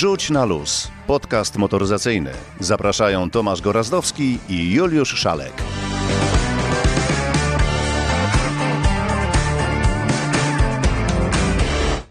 Wrzuć na luz. Podcast motoryzacyjny. Zapraszają Tomasz Gorazdowski i Juliusz Szalek.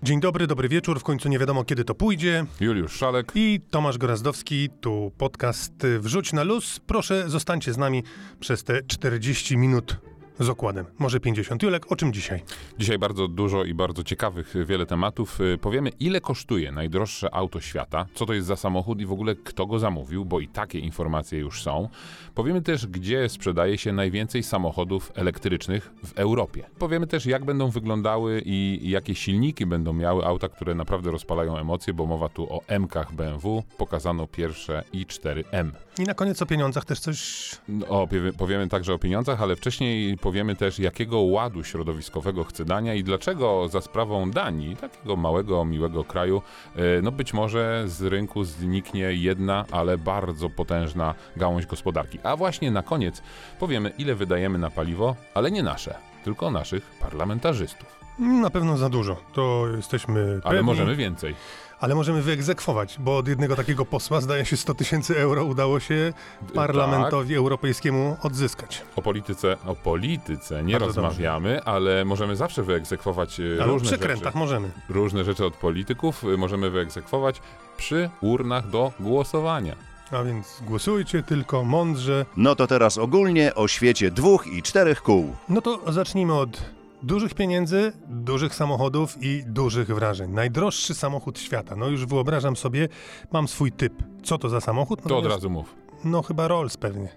Dzień dobry, dobry wieczór. W końcu nie wiadomo kiedy to pójdzie. Juliusz Szalek. I Tomasz Gorazdowski, tu podcast Wrzuć na luz. Proszę, zostańcie z nami przez te 40 minut z okładem. Może 50. Julek, o czym dzisiaj? Dzisiaj bardzo dużo i bardzo ciekawych y, wiele tematów. Y, Powiemy, ile kosztuje najdroższe auto świata, co to jest za samochód i w ogóle kto go zamówił, bo i takie informacje już są. Powiemy też, gdzie sprzedaje się najwięcej samochodów elektrycznych w Europie. Powiemy też, jak będą wyglądały i jakie silniki będą miały auta, które naprawdę rozpalają emocje, bo mowa tu o M-kach BMW. Pokazano pierwsze i4M. I na koniec o pieniądzach też coś... No, O, powie- powiemy także o pieniądzach, ale wcześniej powiemy też, jakiego ładu środowiskowego chce Dania i dlaczego za sprawą Danii, takiego małego, miłego kraju, e, no być może z rynku zniknie jedna, ale bardzo potężna gałąź gospodarki. A właśnie na koniec powiemy, ile wydajemy na paliwo, ale nie nasze, tylko naszych parlamentarzystów. Na pewno za dużo. To jesteśmy Ale pewni. możemy więcej. Ale możemy wyegzekwować, bo od jednego takiego posła, zdaje się, 100 tysięcy euro udało się parlamentowi europejskiemu odzyskać. O polityce, o polityce nie Bardzo dobrze. rozmawiamy, ale możemy zawsze wyegzekwować e, Ale różne przekrętach rzeczy. możemy. różne rzeczy od polityków y, możemy wyegzekwować przy urnach do głosowania. A więc głosujcie tylko mądrze. No to teraz ogólnie o świecie dwóch i czterech kół. No to zacznijmy od dużych pieniędzy, dużych samochodów i dużych wrażeń. Najdroższy samochód świata. No już wyobrażam sobie, mam swój typ. Co to za samochód? To od Natomiast- razu mów. No chyba Rolls pewnie.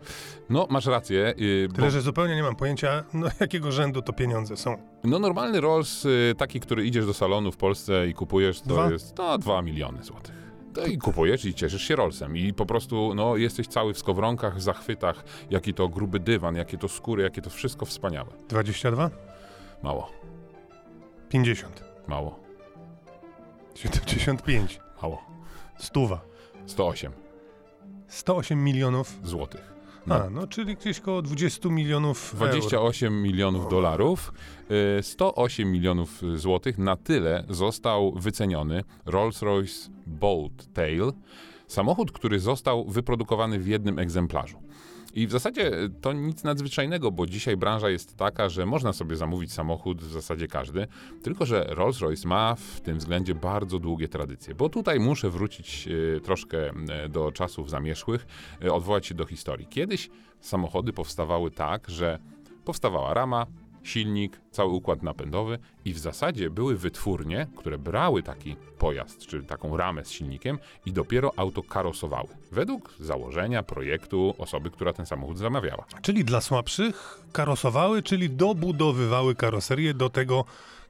No, masz rację. y, Bo, Tyle, że zupełnie nie mam pojęcia, no jakiego rzędu to pieniądze są. no, normalny Rolls, y, taki, który idziesz do salonu w Polsce i kupujesz, to Dwa? jest no, 2 miliony złotych. To i kupujesz i cieszysz się Rollsem. I po prostu no, jesteś cały w skowronkach, zachwytach. Jaki to gruby dywan, jakie to skóry, jakie to wszystko wspaniałe. 22? Mało, 50. mało, 75. mało. Stuwa. 108 108 milionów. złotych. A, no czyli gdzieś koło 20 milionów euro. 28 milionów dolarów, y, 108 milionów złotych. Na tyle został wyceniony Rolls-Royce Bold Tail, samochód, który został wyprodukowany w jednym egzemplarzu. I w zasadzie to nic nadzwyczajnego, bo dzisiaj branża jest taka, że można sobie zamówić samochód w zasadzie każdy, tylko że Rolls-Royce ma w tym względzie bardzo długie tradycje. Bo tutaj muszę wrócić y, troszkę y, do czasów zamierzchłych, y, odwołać się do historii. Kiedyś samochody powstawały tak, że powstawała rama, silnik, cały układ napędowy i w zasadzie były wytwórnie, które brały taki pojazd, czy taką ramę z silnikiem i dopiero auto karosowały. Według założenia, projektu osoby, która ten samochód zamawiała. Czyli dla słabszych karosowały, czyli dobudowywały karoserię do tego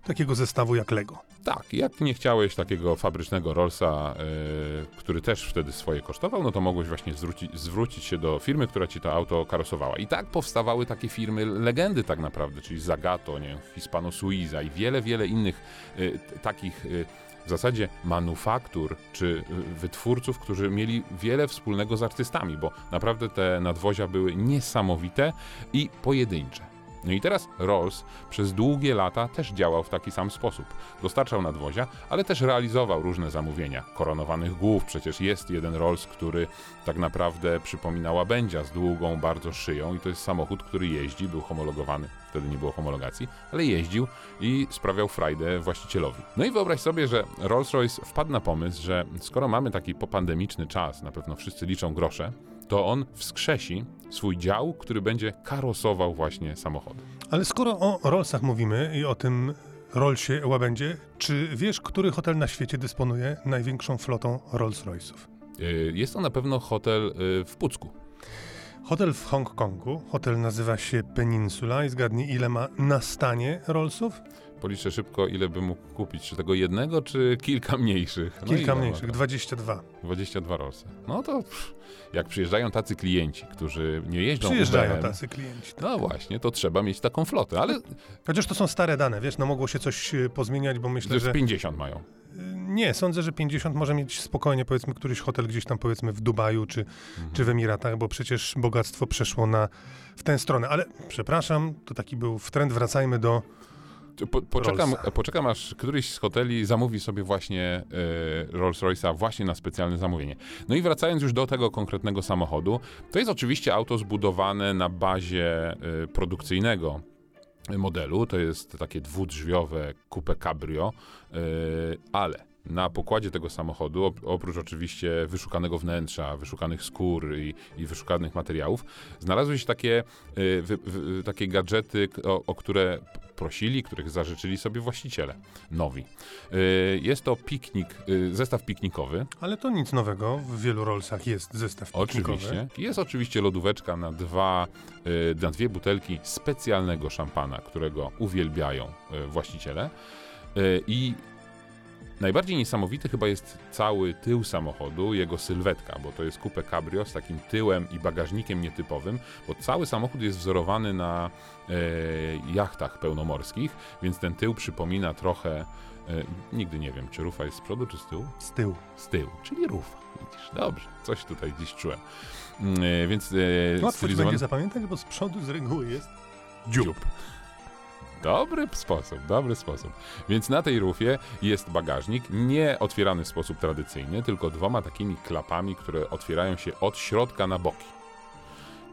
takiego zestawu jak Lego. Tak, jak nie chciałeś takiego fabrycznego Rollsa, yy, który też wtedy swoje kosztował, no to mogłeś właśnie zwrócić, zwrócić się do firmy, która ci to auto karosowała. I tak powstawały takie firmy, legendy tak naprawdę, czyli Zagato, nie Hispano Suiza i wiele, wiele innych yy, takich yy, w zasadzie manufaktur czy wytwórców, którzy mieli wiele wspólnego z artystami, bo naprawdę te nadwozia były niesamowite i pojedyncze. No i teraz Rolls przez długie lata też działał w taki sam sposób. Dostarczał nadwozia, ale też realizował różne zamówienia. Koronowanych głów, przecież jest jeden Rolls, który tak naprawdę przypomina łabędzia z długą bardzo szyją i to jest samochód, który jeździ, był homologowany, wtedy nie było homologacji, ale jeździł i sprawiał frajdę właścicielowi. No i wyobraź sobie, że Rolls-Royce wpadł na pomysł, że skoro mamy taki popandemiczny czas, na pewno wszyscy liczą grosze, to on wskrzesi swój dział, który będzie karosował właśnie samochody. Ale skoro o Rollsach mówimy i o tym Rollsie łabędzie, czy wiesz, który hotel na świecie dysponuje największą flotą Rolls-Royce'ów? Y, Jest to na pewno hotel y, w Pucku. Hotel w Hongkongu. Hotel nazywa się Peninsula i zgadnij, ile ma na stanie Rollsów? Policzę szybko, ile bym mógł kupić. Czy tego jednego, czy kilka mniejszych? No Kilka mniejszych, to? 22. 22 Rollsy. No to pff, jak przyjeżdżają tacy klienci, którzy nie jeżdżą Przyjeżdżają tacy klienci. No właśnie, to trzeba mieć taką flotę, ale Chociaż to są stare dane, wiesz, no mogło się coś e, pozmieniać, bo myślę, że... 50 mają. E, Nie, sądzę, że 50 może mieć spokojnie, powiedzmy, któryś hotel gdzieś tam, powiedzmy, w Dubaju czy, Mhm. czy w Emiratach, bo przecież bogactwo przeszło na, w tę stronę. Ale przepraszam, to taki był w trend, wracajmy do Po, poczekam, Rollsa. poczekam, aż któryś z hoteli zamówi sobie właśnie y, Rolls Royce'a właśnie na specjalne zamówienie. No i wracając już do tego konkretnego samochodu, to jest oczywiście auto zbudowane na bazie y, produkcyjnego modelu. To jest takie dwudrzwiowe coupe cabrio, y, ale na pokładzie tego samochodu, op- oprócz oczywiście wyszukanego wnętrza, wyszukanych skór i, i wyszukanych materiałów, znalazły się takie, y, wy, takie gadżety, o, o które prosili, których zażyczyli sobie właściciele nowi. Y, Jest to piknik, y, zestaw piknikowy, Ale to nic nowego. W wielu Rollsach jest zestaw piknikowy. Oczywiście. Jest oczywiście lodóweczka na, dwa, y, na dwie butelki specjalnego szampana, którego uwielbiają właściciele. I najbardziej niesamowity chyba jest cały tył samochodu, jego sylwetka, bo to jest coupe cabrio z takim tyłem i bagażnikiem nietypowym, bo cały samochód jest wzorowany na y, jachtach pełnomorskich, więc ten tył przypomina trochę, y, nigdy nie wiem, czy rufa jest z przodu, czy z tyłu? Z tyłu. z tyłu, czyli rufa. Widzisz, dobrze, coś tutaj dziś czułem. Mm, e, więc e, Łatwo stylizowany będzie zapamiętać, bo z przodu z reguły jest dziób. Dobry sposób, dobry sposób. Więc na tej rufie jest bagażnik, nie otwierany w sposób tradycyjny, tylko dwoma takimi klapami, które otwierają się od środka na boki.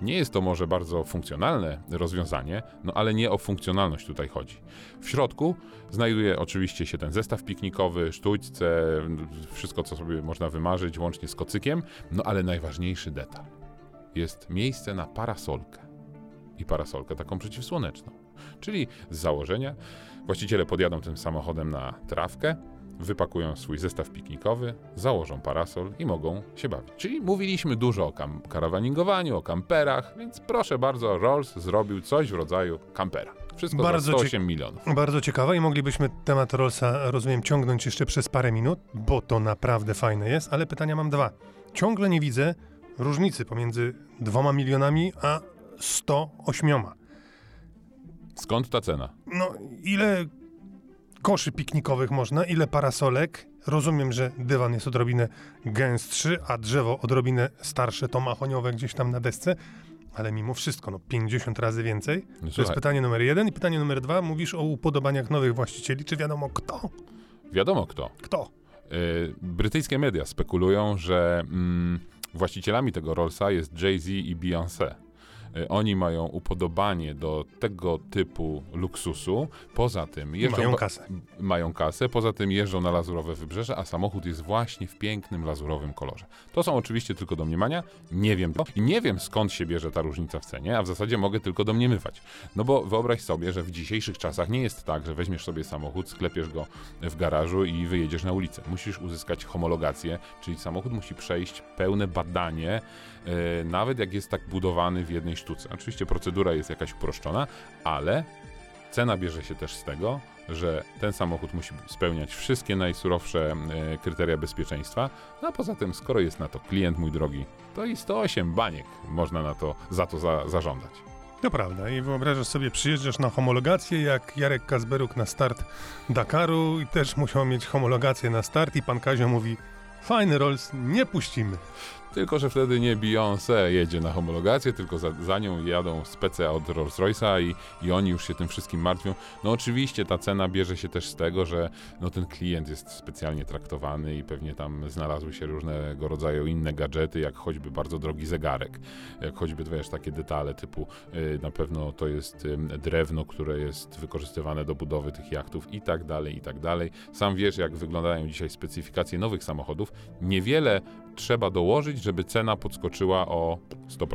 Nie jest to może bardzo funkcjonalne rozwiązanie, no ale nie o funkcjonalność tutaj chodzi. W środku znajduje oczywiście się ten zestaw piknikowy, sztućce, wszystko co sobie można wymarzyć, łącznie z kocykiem, no ale najważniejszy detal. Jest miejsce na parasolkę. I parasolkę taką przeciwsłoneczną. Czyli z założenia właściciele podjadą tym samochodem na trawkę, wypakują swój zestaw piknikowy, założą parasol i mogą się bawić. Czyli mówiliśmy dużo o kam- karawaningowaniu, o kamperach, więc proszę bardzo, Rolls zrobił coś w rodzaju kampera. Wszystko Bardzo za cie- 108 milionów. Bardzo ciekawe i moglibyśmy temat Rollsa, rozumiem, ciągnąć jeszcze przez parę minut, bo to naprawdę fajne jest, ale pytania mam dwa. Ciągle nie widzę różnicy pomiędzy dwoma milionami a 108. Skąd ta cena? No, ile koszy piknikowych można, ile parasolek? Rozumiem, że dywan jest odrobinę gęstszy, a drzewo odrobinę starsze, to mahoniowe gdzieś tam na desce, ale mimo wszystko, no 50 razy więcej. No, To jest słuchaj, pytanie numer jeden. I pytanie numer dwa, mówisz o upodobaniach nowych właścicieli. Czy wiadomo kto? wiadomo kto. Kto? Y, brytyjskie media spekulują, że mm, właścicielami tego Rollsa jest Jay-Z i Beyoncé. Y, Oni mają upodobanie do tego typu luksusu. Poza tym jeżdżą mają kasę. mają kasę, poza tym jeżdżą na lazurowe wybrzeże, a samochód jest właśnie w pięknym lazurowym kolorze. To są oczywiście tylko domniemania, nie wiem to i nie wiem skąd się bierze ta różnica w cenie, a w zasadzie mogę tylko domniemywać. No bo wyobraź sobie, że w dzisiejszych czasach nie jest tak, że weźmiesz sobie samochód, sklepiesz go w garażu i wyjedziesz na ulicę. Musisz uzyskać homologację, czyli samochód musi przejść pełne badanie, e, nawet jak jest tak budowany w jednej sztuce. Oczywiście procedura jest jakaś uproszczona, ale Cena bierze się też z tego, że ten samochód musi spełniać wszystkie najsurowsze e, kryteria bezpieczeństwa, no a poza tym, skoro jest na to klient, mój drogi, to i 108 baniek można na to, za to za, zażądać. To prawda. I wyobrażasz sobie, przyjeżdżasz na homologację, jak Jarek Kazberuk na start Dakaru i też musiał mieć homologację na start i pan Kazio mówi fajny Rolls, nie puścimy. Tylko, że wtedy nie Beyoncé jedzie na homologację, tylko za, za nią jadą spece od Rolls-Royce'a i, i oni już się tym wszystkim martwią. No oczywiście ta cena bierze się też z tego, że no, ten klient jest specjalnie traktowany i pewnie tam znalazły się różnego rodzaju inne gadżety, jak choćby bardzo drogi zegarek, jak choćby wiesz, takie detale typu y, na pewno to jest ym, drewno, które jest wykorzystywane do budowy tych jachtów i tak dalej, i tak dalej. Sam wiesz, jak wyglądają dzisiaj specyfikacje nowych samochodów. Niewiele trzeba dołożyć, żeby cena podskoczyła o 100%.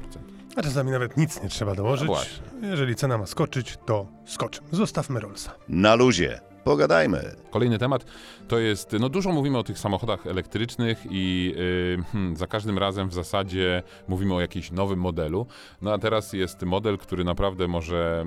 A czasami nawet nic nie trzeba dołożyć. No. Jeżeli cena ma skoczyć, to skoczy. Zostawmy Rollsa. Na luzie. Pogadajmy. Kolejny temat to jest, no dużo mówimy o tych samochodach elektrycznych i yy, hmm, za każdym razem w zasadzie mówimy o jakimś nowym modelu. No a teraz jest model, który naprawdę może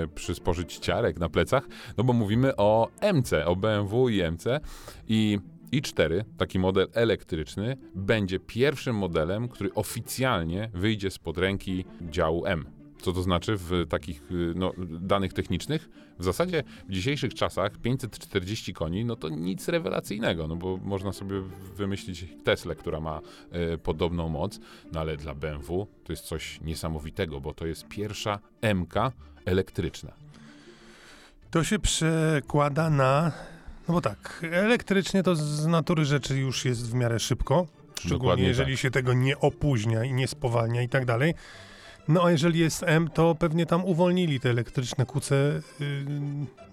yy, przysporzyć ciarek na plecach, no bo mówimy o MC, o BMW i MC i i4, taki model elektryczny, będzie pierwszym modelem, który oficjalnie wyjdzie spod ręki działu M. Co to znaczy w takich y, no, danych technicznych? W zasadzie w dzisiejszych czasach 540 koni, no to nic rewelacyjnego, no bo można sobie wymyślić Teslę, która ma y, podobną moc, no ale dla BMW to jest coś niesamowitego, bo to jest pierwsza MK elektryczna. To się przekłada na. No bo tak, elektrycznie to z natury rzeczy już jest w miarę szybko. Szczególnie Dokładnie jeżeli tak. się tego nie opóźnia i nie spowalnia i tak dalej. No a jeżeli jest M, to pewnie tam uwolnili te elektryczne kuce, yy,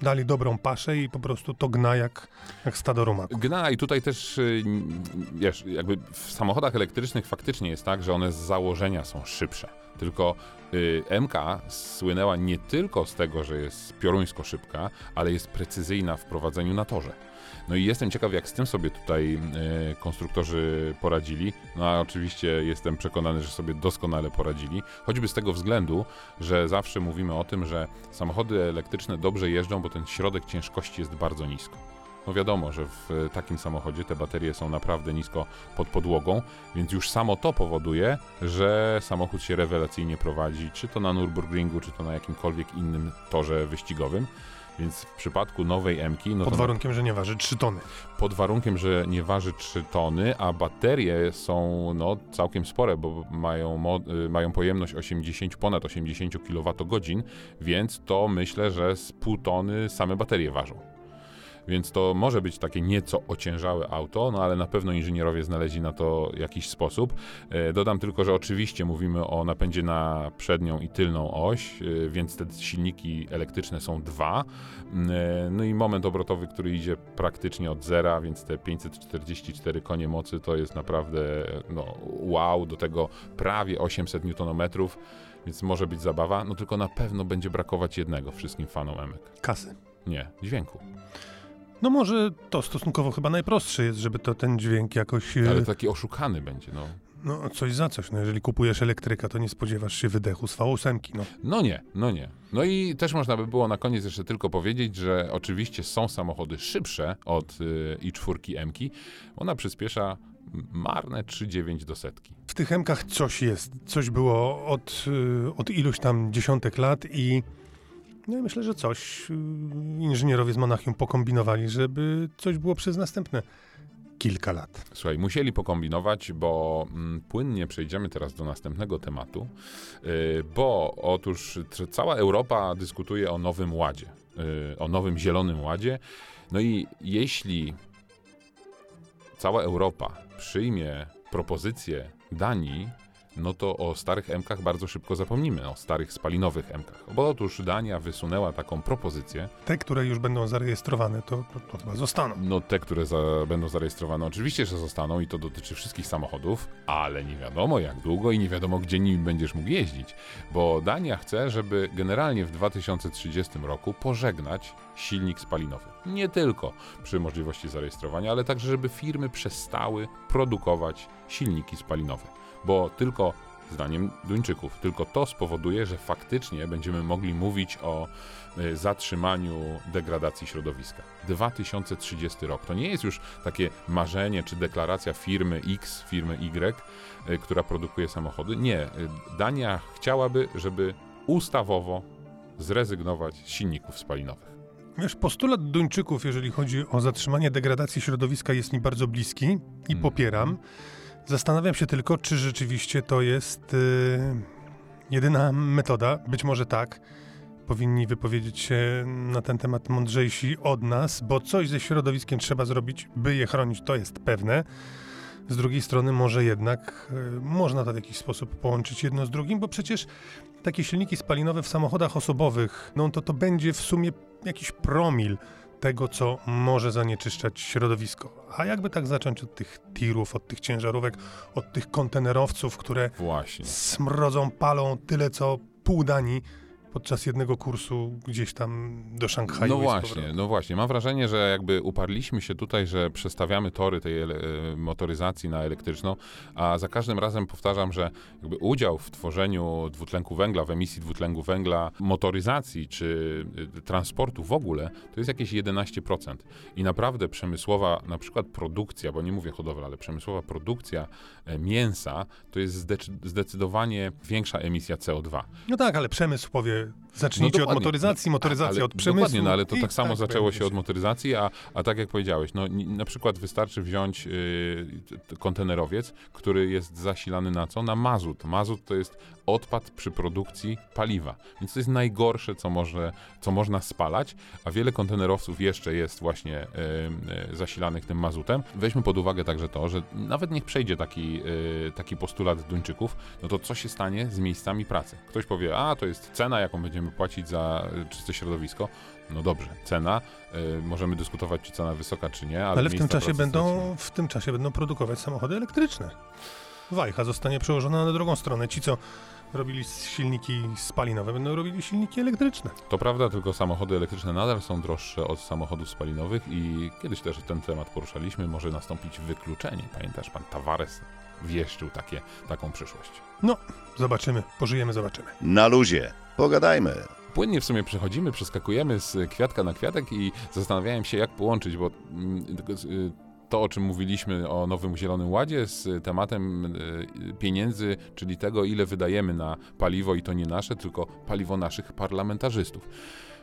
dali dobrą paszę i po prostu to gna jak, jak stado rumaku. Gna i tutaj też, y, n- wiesz, jakby w samochodach elektrycznych faktycznie jest tak, że one z założenia są szybsze. Tylko y, MK słynęła nie tylko z tego, że jest pioruńsko szybka, ale jest precyzyjna w prowadzeniu na torze. No i jestem ciekaw, jak z tym sobie tutaj y, konstruktorzy poradzili. No a oczywiście jestem przekonany, że sobie doskonale poradzili. Choćby z tego względu, że zawsze mówimy o tym, że samochody elektryczne dobrze jeżdżą, bo ten środek ciężkości jest bardzo nisko. No wiadomo, że w takim samochodzie te baterie są naprawdę nisko pod podłogą, więc już samo to powoduje, że samochód się rewelacyjnie prowadzi, czy to na Nürburgringu, czy to na jakimkolwiek innym torze wyścigowym. Więc w przypadku nowej M-ki, no Pod warunkiem, że nie waży 3 tony. pod warunkiem, że nie waży 3 tony, a baterie są no, całkiem spore, bo mają, y, mają pojemność 80, ponad 80 kWh, więc to myślę, że z pół tony same baterie ważą. Więc to może być takie nieco ociężałe auto, no ale na pewno inżynierowie znaleźli na to jakiś sposób. E, Dodam tylko, że oczywiście mówimy o napędzie na przednią i tylną oś, e, więc te silniki elektryczne są dwa. Mm, e, No i moment obrotowy, który idzie praktycznie od zera, więc te 544 konie mocy to jest naprawdę no, wow, do tego prawie 800 Nm, więc może być zabawa, no tylko na pewno będzie brakować jednego wszystkim fanom emek. Kasy. Nie, dźwięku. No może to stosunkowo chyba najprostsze jest, żeby to ten dźwięk jakoś... e, Ale taki oszukany będzie, no. No coś za coś. No jeżeli kupujesz elektryka, to nie spodziewasz się wydechu z V8. No. No nie, no nie. No i też można by było na koniec jeszcze tylko powiedzieć, że oczywiście są samochody szybsze od y, i4 M-ki. Ona przyspiesza marne 3,9 do setki. W tych Mkach coś jest. Coś było od, y, od iluś tam dziesiątek lat i no i myślę, że coś y, inżynierowie z Monachium pokombinowali, żeby coś było przez następne kilka lat. Słuchaj, musieli pokombinować, bo mm, płynnie przejdziemy teraz do następnego tematu, y, bo otóż cała Europa dyskutuje o nowym ładzie, y, o nowym zielonym ładzie. No i jeśli cała Europa przyjmie propozycję Danii, no to o starych M-kach bardzo szybko zapomnimy, o starych spalinowych M-kach. Bo otóż Dania wysunęła taką propozycję, Te, które już będą zarejestrowane, to, to, chyba zostaną. no te, które za, będą zarejestrowane, oczywiście, że zostaną i to dotyczy wszystkich samochodów, ale nie wiadomo jak długo i nie wiadomo gdzie nimi będziesz mógł jeździć, bo Dania chce, żeby generalnie w 2030 roku pożegnać silnik spalinowy. Nie tylko przy możliwości zarejestrowania, ale także, żeby firmy przestały produkować silniki spalinowe, bo tylko zdaniem Duńczyków, tylko to spowoduje, że faktycznie będziemy mogli mówić o y, zatrzymaniu degradacji środowiska. 2030 rok. To nie jest już takie marzenie czy deklaracja firmy X, firmy Y, y, która produkuje samochody. Nie. Y, Dania chciałaby, żeby ustawowo zrezygnować z silników spalinowych. Wiesz, postulat Duńczyków, jeżeli chodzi o zatrzymanie degradacji środowiska, jest mi bardzo bliski i Mhm. popieram. Zastanawiam się tylko, czy rzeczywiście to jest y, jedyna metoda. Być może tak. Powinni wypowiedzieć się na ten temat mądrzejsi od nas, bo coś ze środowiskiem trzeba zrobić, by je chronić, to jest pewne. Z drugiej strony, może jednak y, można to w jakiś sposób połączyć jedno z drugim, bo przecież takie silniki spalinowe w samochodach osobowych, no to to będzie w sumie jakiś promil tego, co może zanieczyszczać środowisko. A jakby tak zacząć od tych tirów, od tych ciężarówek, od tych kontenerowców, które Właśnie. smrodzą, palą tyle, co pół Danii podczas jednego kursu gdzieś tam do Szanghaju. No właśnie, no właśnie. Mam wrażenie, że jakby uparliśmy się tutaj, że przestawiamy tory tej e, motoryzacji na elektryczną, a za każdym razem powtarzam, że jakby udział w tworzeniu dwutlenku węgla, w emisji dwutlenku węgla, motoryzacji czy y, transportu w ogóle, to jest jakieś 11%. I naprawdę przemysłowa, na przykład produkcja, bo nie mówię hodowla, ale przemysłowa produkcja e, mięsa, to jest zdecyd- zdecydowanie większa emisja CO2. No tak, ale przemysł powie, Zacznijcie od dokładnie. motoryzacji, motoryzacja Ale- od przemysłu. Dokładnie, no ale to tak samo zaczęło będzie się od motoryzacji, a, a tak jak powiedziałeś, no na przykład wystarczy wziąć y, kontenerowiec, który jest zasilany na co? Na mazut. Mazut to jest odpad przy produkcji paliwa, więc to jest najgorsze, co, może, co można spalać, a wiele kontenerowców jeszcze jest właśnie y, y, zasilanych tym mazutem. Weźmy pod uwagę także to, że nawet niech przejdzie taki, y, taki postulat Duńczyków, no to co się stanie z miejscami pracy? Ktoś powie, a to jest cena, jaką będziemy płacić za y, czyste środowisko. No dobrze, cena, y, możemy dyskutować, czy cena wysoka, czy nie, ale, Ale w tym czasie będą, stracimy. w tym czasie będą produkować samochody elektryczne. Wajcha zostanie przełożona na drugą stronę. Ci, co robili silniki spalinowe, będą robili silniki elektryczne. To prawda, tylko samochody elektryczne nadal są droższe od samochodów spalinowych i kiedyś też ten temat poruszaliśmy, może nastąpić wykluczenie. Pamiętasz, pan Tavares wieszczył takie, taką przyszłość. Zobaczymy, pożyjemy, zobaczymy. Na luzie. Pogadajmy. Płynnie w sumie przechodzimy, przeskakujemy z kwiatka na kwiatek i zastanawiałem się, jak połączyć, bo mm, to, o czym mówiliśmy o Nowym Zielonym Ładzie z tematem y, pieniędzy, czyli tego, ile wydajemy na paliwo i to nie nasze, tylko paliwo naszych parlamentarzystów.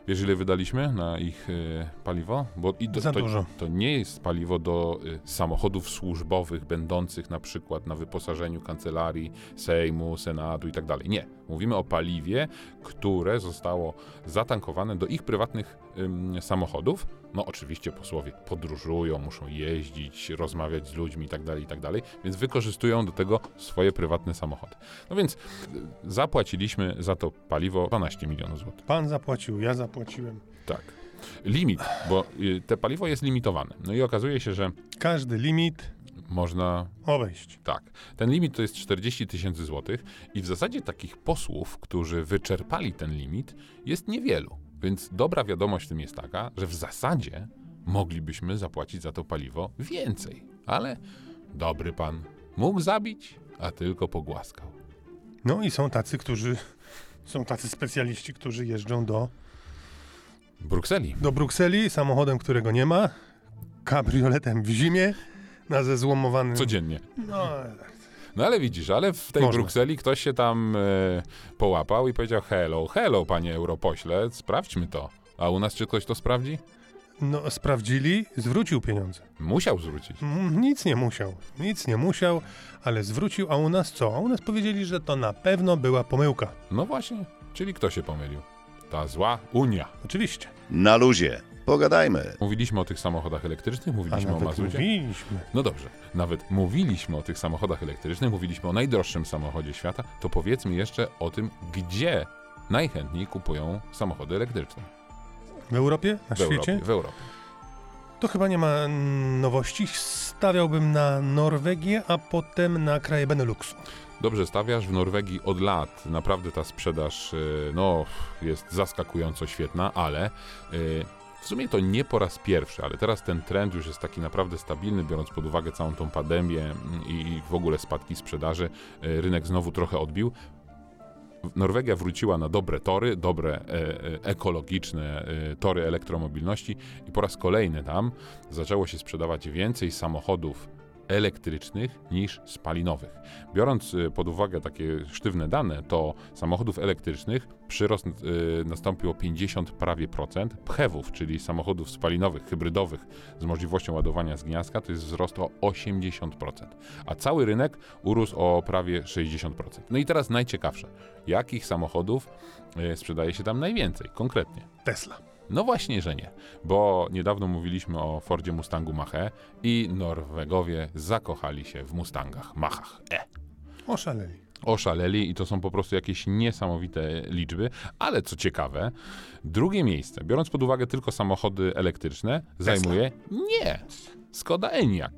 Wiesz, ile wydaliśmy na ich y, paliwo? Bo i to, Za to, dużo. to nie jest paliwo do y, samochodów służbowych, będących na przykład na wyposażeniu kancelarii Sejmu, Senatu i tak dalej. Nie. Mówimy o paliwie, które zostało zatankowane do ich prywatnych ym, samochodów. No oczywiście posłowie podróżują, muszą jeździć, rozmawiać z ludźmi i tak dalej, i tak dalej, więc wykorzystują do tego swoje prywatne samochody. No więc y, zapłaciliśmy za to paliwo 12 milionów złotych. Pan zapłacił, ja zapłaciłem. Tak. Limit, bo y, te paliwo jest limitowane. No i okazuje się, że Każdy limit można obejść. Tak. Ten limit to jest 40 tysięcy złotych i w zasadzie takich posłów, którzy wyczerpali ten limit, jest niewielu. Więc dobra wiadomość w tym jest taka, że w zasadzie moglibyśmy zapłacić za to paliwo więcej. Ale dobry pan mógł zabić, a tylko pogłaskał. No i są tacy, którzy, są tacy specjaliści, którzy jeżdżą do, Brukseli. do Brukseli samochodem, którego nie ma, kabrioletem w zimie, na zezłomowanym... Codziennie. No, No ale widzisz, ale w tej Można. Brukseli ktoś się tam e, połapał i powiedział hello, hello panie europośle, sprawdźmy to. A u nas czy ktoś to sprawdzi? no, sprawdzili, zwrócił pieniądze. Musiał zwrócić. Mm, Nic nie musiał, nic nie musiał, ale zwrócił, a u nas co? A u nas powiedzieli, że to na pewno była pomyłka. No właśnie, czyli kto się pomylił? Ta zła Unia. Oczywiście. Na luzie. Pogadajmy. Mówiliśmy o tych samochodach elektrycznych, A mówiliśmy o nawet mazucie. mówiliśmy. No dobrze, nawet mówiliśmy o tych samochodach elektrycznych, mówiliśmy o najdroższym samochodzie świata, to powiedzmy jeszcze o tym, gdzie najchętniej kupują samochody elektryczne. W Europie? Na W świecie? Europie, w Europie. To chyba nie ma nowości. Stawiałbym na Norwegię, a potem na kraje Beneluxu. Dobrze stawiasz, w Norwegii od lat naprawdę ta sprzedaż y, no, jest zaskakująco świetna, ale y, w sumie to nie po raz pierwszy, ale teraz ten trend już jest taki naprawdę stabilny, biorąc pod uwagę całą tą pandemię mm, i w ogóle spadki sprzedaży. Y, Rynek znowu trochę odbił. Norwegia wróciła na dobre tory, dobre e, e, ekologiczne e, tory elektromobilności i po raz kolejny tam zaczęło się sprzedawać więcej samochodów elektrycznych niż spalinowych. Biorąc y, pod uwagę takie sztywne dane, to samochodów elektrycznych przyrost y, nastąpił o 50 prawie procent, pchewów, czyli samochodów spalinowych, hybrydowych z możliwością ładowania z gniazdka, to jest wzrost o 80%, a cały rynek urósł o prawie 60%. No i teraz najciekawsze, jakich samochodów y, sprzedaje się tam najwięcej, konkretnie? Tesla. No właśnie, że nie, bo niedawno mówiliśmy o Fordzie Mustangu Mach-E i Norwegowie zakochali się w Mustangach Machach E. Oszaleli. Oszaleli i to są po prostu jakieś niesamowite liczby, ale co ciekawe, drugie miejsce, biorąc pod uwagę tylko samochody elektryczne, zajmuje nie Skoda Enyaq.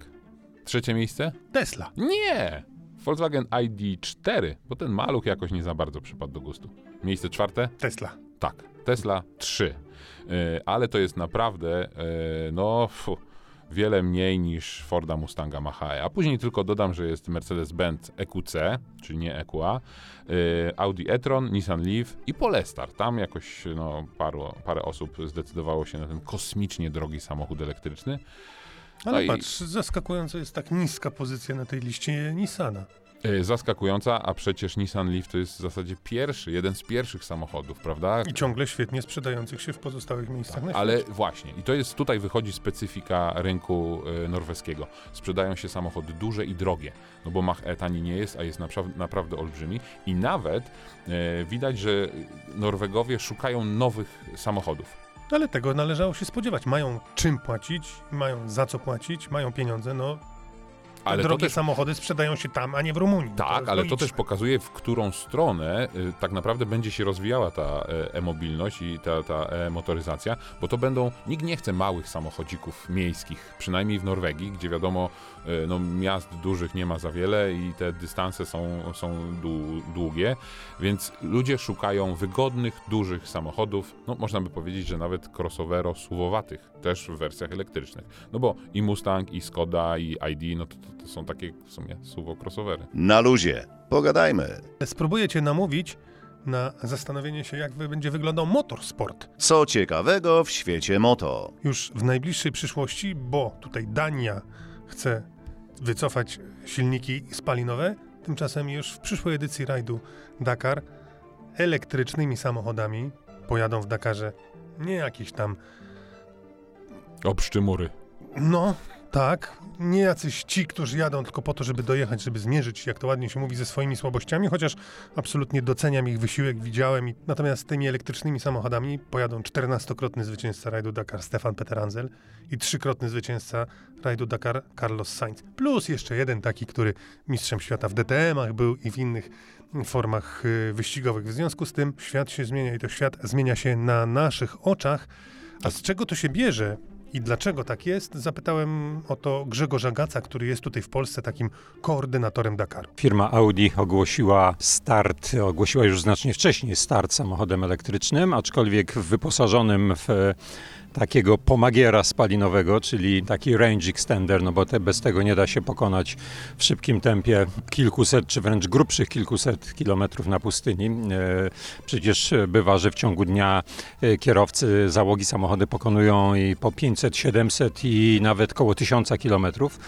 Trzecie miejsce? Tesla. Nie! Volkswagen ID4, bo ten maluch jakoś nie za bardzo przypadł do gustu. Miejsce czwarte? Tesla. Tak, Tesla 3. Yy, ale to jest naprawdę, yy, no, fu, wiele mniej niż Forda Mustanga Mach-E. A później tylko dodam, że jest Mercedes-Benz EQC, czyli nie EQA, yy, Audi e-tron, Nissan Leaf i Polestar. Tam jakoś no, paru, parę osób zdecydowało się na ten kosmicznie drogi samochód elektryczny. Ale No i- patrz, zaskakująco jest tak niska pozycja na tej liście Nissana. E, Zaskakująca, a przecież Nissan Leaf to jest w zasadzie pierwszy, jeden z pierwszych samochodów, prawda? I ciągle świetnie sprzedających się w pozostałych miejscach na Ale właśnie, i to jest tutaj wychodzi specyfika rynku e, norweskiego. Sprzedają się samochody duże i drogie, no bo Mach E tani nie jest, a jest napra- naprawdę olbrzymi i nawet e, widać, że Norwegowie szukają nowych samochodów. Ale tego należało się spodziewać. Mają czym płacić, mają za co płacić, mają pieniądze, no Ale to drogie też samochody sprzedają się tam, a nie w Rumunii. Tak, jest ale to logiczne. też pokazuje, w którą stronę y, tak naprawdę będzie się rozwijała ta e, e-mobilność i ta, ta e-motoryzacja, bo to będą, nikt nie chce małych samochodzików miejskich, przynajmniej w Norwegii, gdzie wiadomo, no, miast dużych nie ma za wiele i te dystanse są, są dłu- długie, więc ludzie szukają wygodnych, dużych samochodów, no można by powiedzieć, że nawet crossovero suwowatych, też w wersjach elektrycznych, no bo i Mustang, i Skoda, i ID, no to, to, to są takie w sumie suwo crossovery. Na luzie. Pogadajmy. Spróbuję cię namówić na zastanowienie się, jak będzie wyglądał motorsport. Co ciekawego w świecie moto? Już w najbliższej przyszłości, bo tutaj Dania chce wycofać silniki spalinowe, tymczasem już w przyszłej edycji rajdu Dakar elektrycznymi samochodami pojadą w Dakarze nie jakieś tam Obszczymury. No, tak. Nie jacyś ci, którzy jadą tylko po to, żeby dojechać, żeby zmierzyć, jak to ładnie się mówi, ze swoimi słabościami, chociaż absolutnie doceniam ich wysiłek, widziałem. I... Natomiast tymi elektrycznymi samochodami pojadą 14-krotny zwycięzca rajdu Dakar Stefan Peteranzel i trzykrotny zwycięzca rajdu Dakar Carlos Sainz. Plus jeszcze jeden taki, który mistrzem świata w DTM-ach był i w innych formach y, wyścigowych. W związku z tym świat się zmienia i to świat zmienia się na naszych oczach. A z czego to się bierze i dlaczego tak jest? Zapytałem o to Grzegorza Gaca, który jest tutaj w Polsce takim koordynatorem Dakaru. Firma Audi ogłosiła start, ogłosiła już znacznie wcześniej start samochodem elektrycznym, aczkolwiek wyposażonym w takiego pomagiera spalinowego, czyli taki range extender, no bo te, bez tego nie da się pokonać w szybkim tempie kilkuset, czy wręcz grubszych kilkuset kilometrów na pustyni. E, Przecież bywa, że w ciągu dnia e, kierowcy załogi samochody pokonują i po 500, 700 i nawet koło 1000 kilometrów.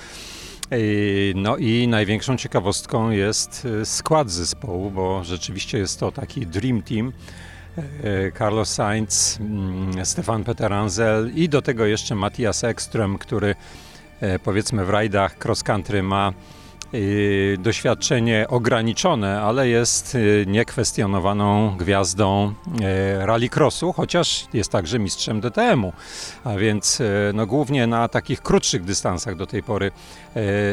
Yy, No i największą ciekawostką jest skład zespołu, bo rzeczywiście jest to taki dream team. Yy, Carlos Sainz, mm, Stefan Peteranzel i do tego jeszcze Matthias Ekström, który e, powiedzmy w rajdach cross country ma doświadczenie ograniczone, ale jest y, niekwestionowaną gwiazdą e, rallycrossu, chociaż jest także mistrzem DTM-u. A więc no, głównie na takich krótszych dystansach do tej pory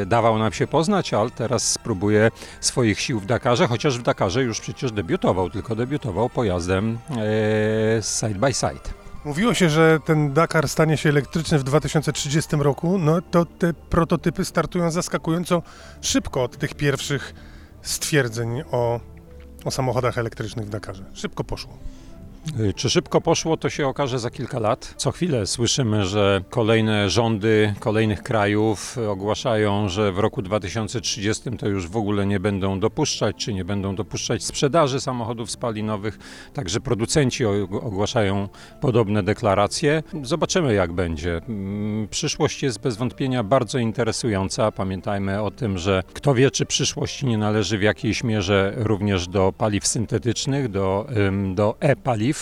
dawał nam się poznać, ale teraz spróbuje swoich sił w Dakarze, chociaż w Dakarze już przecież debiutował, tylko debiutował pojazdem side by side. Mówiło się, że ten Dakar stanie się elektryczny w 2030 roku. No to te prototypy startują zaskakująco szybko od tych pierwszych stwierdzeń o, o samochodach elektrycznych w Dakarze. Szybko poszło. Y, Czy szybko poszło, to się okaże za kilka lat. Co chwilę słyszymy, że kolejne rządy kolejnych krajów ogłaszają, że w roku 2030 to już w ogóle nie będą dopuszczać, czy nie będą dopuszczać sprzedaży samochodów spalinowych. Także producenci ogłaszają podobne deklaracje. Zobaczymy, jak będzie. Mm, Przyszłość jest bez wątpienia bardzo interesująca. Pamiętajmy o tym, że kto wie, czy przyszłość nie należy w jakiejś mierze również do paliw syntetycznych, do, do e-paliw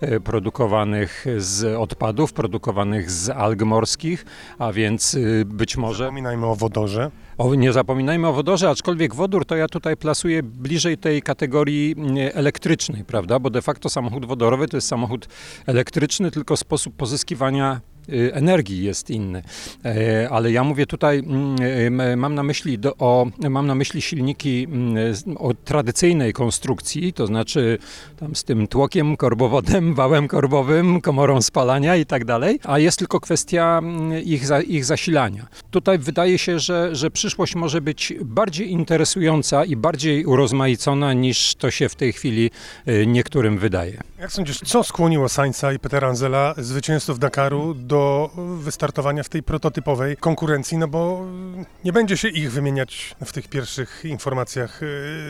e, produkowanych z odpadów, produkowanych z alg morskich, a więc y, być może... Zapominajmy o wodorze. O, nie zapominajmy o wodorze, aczkolwiek wodór to ja tutaj plasuję bliżej tej kategorii mm, elektrycznej, prawda? Bo de facto samochód wodorowy to jest samochód elektryczny, tylko sposób pozyskiwania energii jest inny. E, Ale ja mówię tutaj, mm, em, mam na myśli, do, o, mam na myśli silniki mm, z- o tradycyjnej konstrukcji, to znaczy tam z tym tłokiem, korbowodem, wałem korbowym, komorą spalania i tak dalej, a jest tylko kwestia mm, ich, ich zasilania. Tutaj wydaje się, że, że przyszłość może być bardziej interesująca i bardziej urozmaicona niż to się w tej chwili y, niektórym wydaje. Jak sądzisz, co skłoniło Sainza i Petera Anzela, zwycięzców Dakaru, do wystartowania w tej prototypowej konkurencji, no bo nie będzie się ich wymieniać w tych pierwszych informacjach y,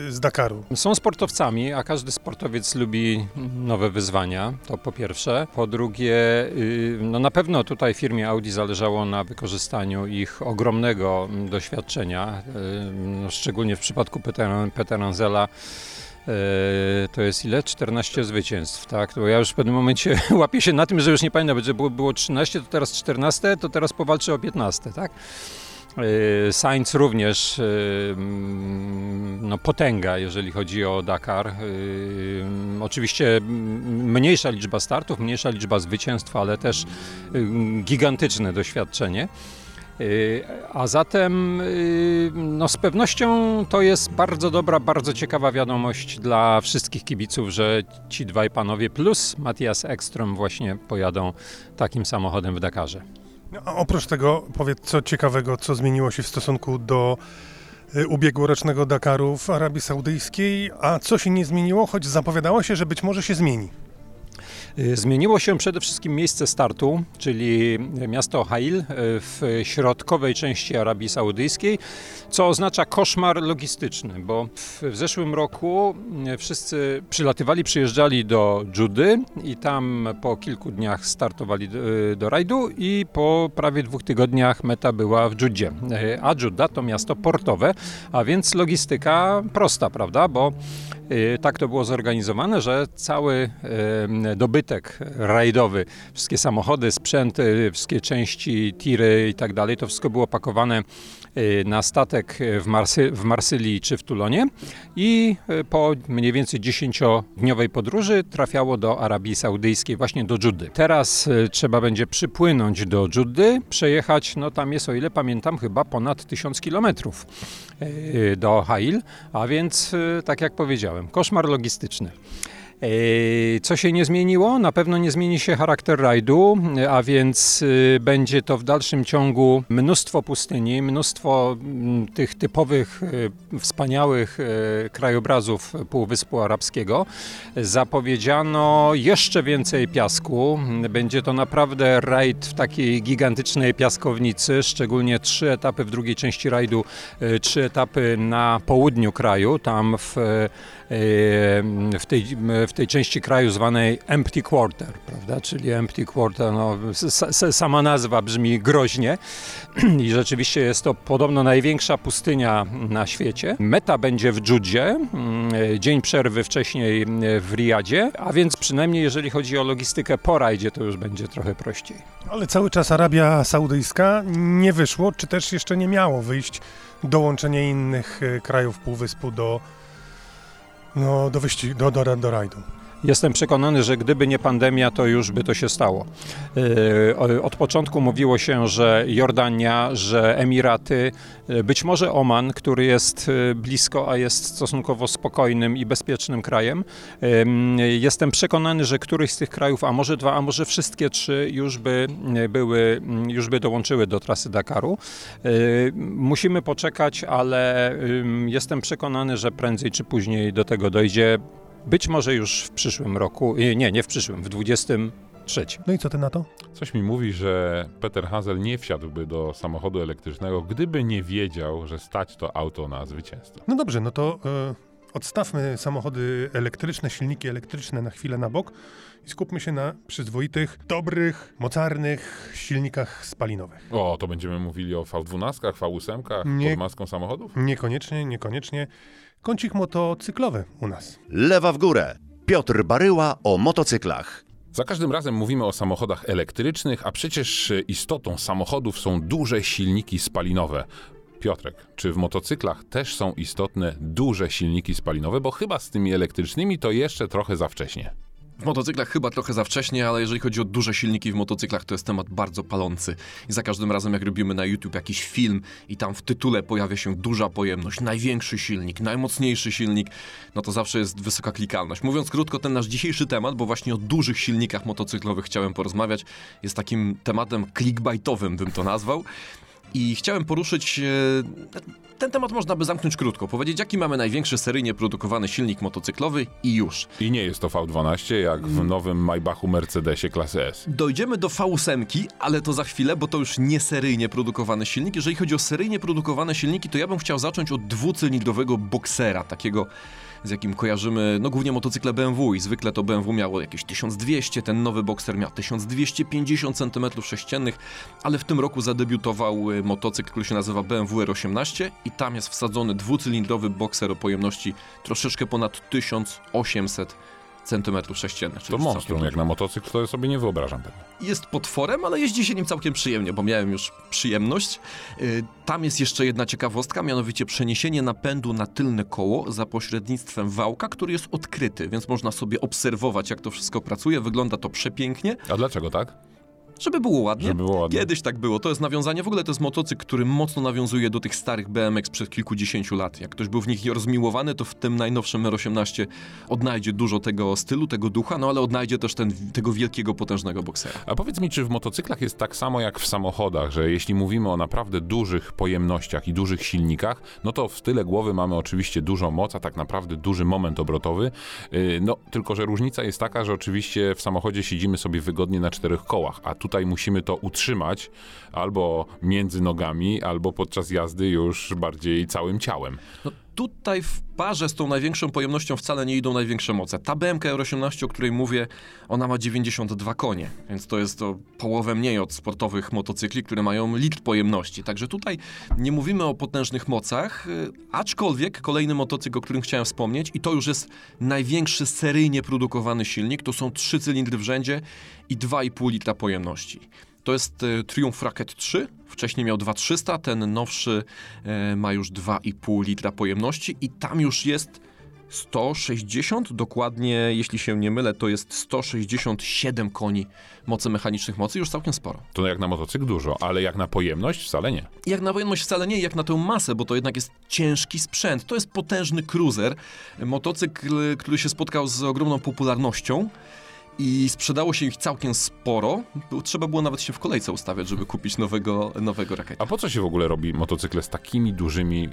z Dakaru. Są sportowcami, a każdy sportowiec lubi nowe wyzwania, to po pierwsze. Po drugie, y, no na pewno tutaj firmie Audi zależało na wykorzystaniu ich ogromnego doświadczenia, y, no szczególnie w przypadku Petera, Petera to jest ile? 14 zwycięstw, tak? Bo ja już w pewnym momencie łapię się na tym, że już nie pamiętam, że było, było 13, to teraz 14, to teraz powalczy o 15, tak? Sainz również no, potęga, jeżeli chodzi o Dakar. Oczywiście mniejsza liczba startów, mniejsza liczba zwycięstw, ale też gigantyczne doświadczenie. Y, a zatem y, no z pewnością to jest bardzo dobra, bardzo ciekawa wiadomość dla wszystkich kibiców, że ci dwaj panowie plus Matthias Ekstrom właśnie pojadą takim samochodem w Dakarze. No, oprócz tego powiedz co ciekawego, co zmieniło się w stosunku do y, ubiegłorocznego Dakaru w Arabii Saudyjskiej, a co się nie zmieniło, choć zapowiadało się, że być może się zmieni. Y, zmieniło się przede wszystkim miejsce startu, czyli miasto Hail y, w środkowej części Arabii Saudyjskiej, co oznacza koszmar logistyczny, bo w zeszłym roku y, wszyscy przylatywali, przyjeżdżali do Dżudy i tam po kilku dniach startowali do, rajdu i po prawie dwóch tygodniach meta była w Dżudzie. A Dżuda to miasto portowe, a więc logistyka prosta, prawda, bo tak to było zorganizowane, że cały dobytek dobytek rajdowy, wszystkie samochody, sprzęty, wszystkie części, tiry i tak dalej, to wszystko było pakowane y, na statek w, Marsy, w Marsylii czy w Tulonie i y, po mniej więcej 10-dniowej podróży trafiało do Arabii Saudyjskiej, właśnie do Dżudy. Teraz y, trzeba będzie przypłynąć do Dżudy, przejechać, no tam jest o ile pamiętam chyba ponad 1000 kilometrów do Hail, a więc tak jak powiedziałem, koszmar logistyczny. Co się nie zmieniło? Na pewno nie zmieni się charakter rajdu, a więc y, będzie to w dalszym ciągu mnóstwo pustyni, mnóstwo mm, tych typowych, y, wspaniałych y, krajobrazów Półwyspu Arabskiego. Zapowiedziano jeszcze więcej piasku. Będzie to naprawdę rajd w takiej gigantycznej piaskownicy, szczególnie trzy etapy w drugiej części rajdu, trzy etapy na południu kraju, tam w w tej, w tej części kraju zwanej Empty Quarter, prawda? Czyli Empty Quarter, no, sama nazwa brzmi groźnie i rzeczywiście jest to podobno największa pustynia na świecie. Meta będzie w Dżudzie, mm, dzień przerwy wcześniej w Riyadzie, a więc przynajmniej jeżeli chodzi o logistykę po rajdzie, to już będzie trochę prościej. Ale cały czas Arabia Saudyjska nie wyszło, czy też jeszcze nie miało wyjść dołączenie innych e, krajów Półwyspu do no, do wyścigu, do, do, do rajdu. Jestem przekonany, że gdyby nie pandemia, to już by to się stało. E, od początku mówiło się, że Jordania, że Emiraty, e, być może Oman, który jest e, blisko, a jest stosunkowo spokojnym i bezpiecznym krajem. Jestem przekonany, że któryś z tych krajów, a może dwa, a może wszystkie trzy już by były, już by dołączyły do trasy Dakaru. Musimy poczekać, ale jestem przekonany, że prędzej czy później do tego dojdzie. Być może już w przyszłym roku, nie, nie w przyszłym, w 23. No i co ty na to? Coś mi mówi, że Peter Hazel nie wsiadłby do samochodu elektrycznego, gdyby nie wiedział, że stać to auto na zwycięstwo. No dobrze, no to y, odstawmy samochody elektryczne, silniki elektryczne na chwilę na bok i skupmy się na przyzwoitych, dobrych, mocarnych silnikach spalinowych. O, to będziemy mówili o V12, V8 nie, pod maską samochodów? Niekoniecznie, niekoniecznie. Kącik motocyklowy u nas. Lewa w górę. Piotr Baryła o motocyklach. Za każdym razem mówimy o samochodach elektrycznych, a przecież istotą samochodów są duże silniki spalinowe. Piotrek, czy w motocyklach też są istotne duże silniki spalinowe? Bo chyba z tymi elektrycznymi to jeszcze trochę za wcześnie. W motocyklach chyba trochę za wcześnie, ale jeżeli chodzi o duże silniki w motocyklach, to jest temat bardzo palący. I za każdym razem, jak robimy na YouTube jakiś film i tam w tytule pojawia się duża pojemność, największy silnik, najmocniejszy silnik, no to zawsze jest wysoka klikalność. Mówiąc krótko, ten nasz dzisiejszy temat, bo właśnie o dużych silnikach motocyklowych chciałem porozmawiać, jest takim tematem clickbaitowym, bym to nazwał. I chciałem poruszyć. Ten temat można by zamknąć krótko. Powiedzieć, jaki mamy największy seryjnie produkowany silnik motocyklowy i już. I nie jest to V12 jak w nowym Maybachu Mercedesie klasy S. Dojdziemy do V8, ale to za chwilę, bo to już nie seryjnie produkowany silnik. Jeżeli chodzi o seryjnie produkowane silniki, to ja bym chciał zacząć od dwucylindrowego boksera, takiego z jakim kojarzymy, no głównie motocykle BMW i zwykle to BMW miało jakieś 1200, ten nowy Boxer miał 1250 cm3, ale w tym roku zadebiutował y, motocykl, który się nazywa BMW R18 i tam jest wsadzony dwucylindrowy Boxer o pojemności troszeczkę ponad 1800 centymetrów sześciennych. To monstrum, jak na motocykl, to ja sobie nie wyobrażam tego. Jest potworem, ale jeździ się nim całkiem przyjemnie, bo miałem już przyjemność. Y, tam jest jeszcze jedna ciekawostka, mianowicie przeniesienie napędu na tylne koło za pośrednictwem wałka, który jest odkryty, więc można sobie obserwować, jak to wszystko pracuje. Wygląda to przepięknie. A dlaczego tak? Żeby było ładnie. Żeby było ładnie. Kiedyś tak było. To jest nawiązanie. W ogóle to jest motocykl, który mocno nawiązuje do tych starych BMX przed kilkudziesięciu lat. Jak ktoś był w nich rozmiłowany, to w tym najnowszym R18 odnajdzie dużo tego stylu, tego ducha, no ale odnajdzie też ten, tego wielkiego, potężnego boksera. A powiedz mi, czy w motocyklach jest tak samo jak w samochodach, że jeśli mówimy o naprawdę dużych pojemnościach i dużych silnikach, no to w tyle głowy mamy oczywiście dużą moc, a tak naprawdę duży moment obrotowy. Yy, no, tylko że różnica jest taka, że oczywiście w samochodzie siedzimy sobie wygodnie na czterech kołach, a tutaj musimy to utrzymać albo między nogami, albo podczas jazdy już bardziej całym ciałem. No, tutaj w parze z tą największą pojemnością wcale nie idą największe moce. Ta BMK R18, o której mówię, ona ma 92 konie, więc to jest to połowę mniej od sportowych motocykli, które mają litr pojemności. Także tutaj nie mówimy o potężnych mocach, y, aczkolwiek kolejny motocykl, o którym chciałem wspomnieć i to już jest największy seryjnie produkowany silnik, to są trzy cylindry w rzędzie i 2,5 litra pojemności. To jest y, Triumph Racket 3. Wcześniej miał 2300, ten nowszy e, ma już 2,5 litra pojemności i tam już jest 160, dokładnie, jeśli się nie mylę, to jest 167 koni mocy mechanicznych mocy, już całkiem sporo. To jak na motocykl dużo, ale jak na pojemność wcale nie. Jak na pojemność wcale nie, jak na tę masę, bo to jednak jest ciężki sprzęt. To jest potężny cruiser, motocykl, który się spotkał z ogromną popularnością i sprzedało się ich całkiem sporo. Trzeba było nawet się w kolejce ustawiać, żeby kupić nowego, nowego rakieta. A po co się w ogóle robi motocykle z takimi dużymi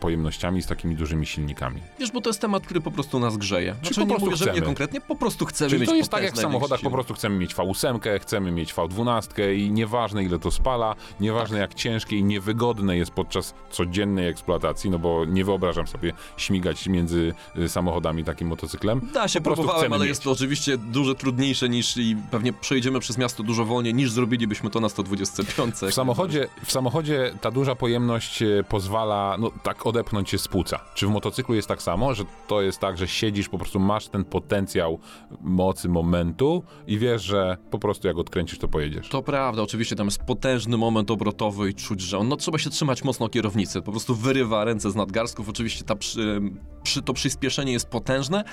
pojemnościami, z takimi dużymi silnikami? Wiesz, bo to jest temat, który po prostu nas grzeje. Znaczy, po nie mówię, chcemy. że nie konkretnie, po prostu chcemy Czyli mieć to jest tak jak w samochodach, po prostu chcemy mieć V8, chcemy mieć V12 i nieważne ile to spala, nieważne tak. jak ciężkie i niewygodne jest podczas codziennej eksploatacji, no bo nie wyobrażam sobie śmigać między y, samochodami takim motocyklem. Da się, próbowałem, ale mieć. jest to oczywiście duży trudniejsze niż i pewnie przejedziemy przez miasto dużo wolniej niż zrobilibyśmy to na 125. W samochodzie, w samochodzie ta duża pojemność e, pozwala no, tak odepchnąć się z płuca. Czy w motocyklu jest tak samo, że to jest tak, że siedzisz, po prostu masz ten potencjał mocy momentu i wiesz, że po prostu jak odkręcisz, to pojedziesz. To prawda, oczywiście tam jest potężny moment obrotowy i czuć, że on, no trzeba się trzymać mocno kierownicy, po prostu wyrywa ręce z nadgarstków, oczywiście ta przy, przy, to przyspieszenie jest potężne,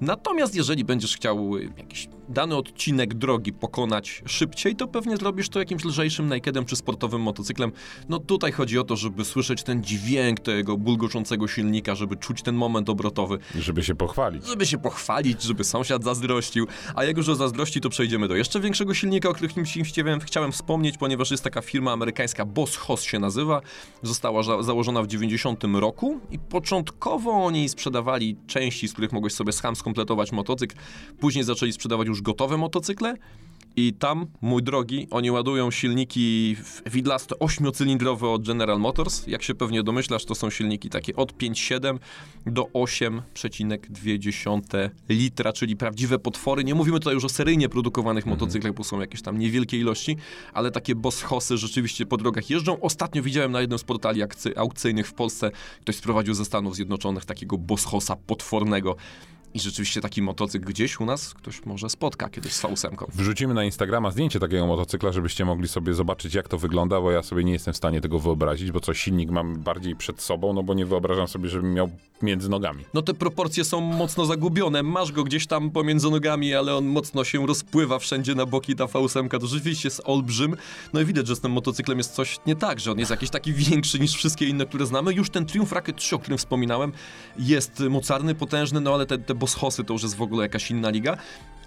natomiast jeżeli będziesz chciał jakiś dany odcinek drogi pokonać szybciej, to pewnie zrobisz to jakimś lżejszym nakedem czy sportowym motocyklem. No tutaj chodzi o to, żeby słyszeć ten dźwięk tego bulgoczącego silnika, żeby czuć ten moment obrotowy. Żeby się pochwalić. Żeby się pochwalić, żeby sąsiad zazdrościł. A jak już o zazdrości, to przejdziemy do jeszcze większego silnika, o którym chciałem, chciałem wspomnieć, ponieważ jest taka firma amerykańska, Boss Hoss się nazywa. Została za założona w 90 roku i początkowo oni sprzedawali części, z których mogłeś sobie sam skompletować motocykl. Później zaczęli sprzedawać już gotowe motocykle i tam, mój drogi, oni ładują silniki widlaste 8-cylindrowe od General Motors. Jak się pewnie domyślasz, to są silniki takie od 5,7 do 8,2 litra, czyli prawdziwe potwory. Nie mówimy tutaj już o seryjnie produkowanych mhm. motocyklach, bo są jakieś tam niewielkie ilości, ale takie boss rzeczywiście po drogach jeżdżą. Ostatnio widziałem na jednym z portali aukcyjnych w Polsce, ktoś sprowadził ze Stanów Zjednoczonych takiego boss potwornego. I rzeczywiście taki motocykl gdzieś u nas ktoś może spotka kiedyś z V8. Wrzucimy na Instagrama zdjęcie takiego motocykla, żebyście mogli sobie zobaczyć, jak to wygląda, bo ja sobie nie jestem w stanie tego wyobrazić, bo co silnik mam bardziej przed sobą, no bo nie wyobrażam sobie, żebym miał między nogami. No te proporcje są mocno zagubione. Masz go gdzieś tam pomiędzy nogami, ale on mocno się rozpływa wszędzie na boki. Ta V8 to rzeczywiście jest olbrzym. No i widać, że z tym motocyklem jest coś nie tak, że on jest jakiś taki większy niż wszystkie inne, które znamy. Już ten Triumph Racket 3, o którym wspominałem, jest mocarny, potężny, no ale te, te Boss Hossy to już jest w ogóle jakaś inna liga.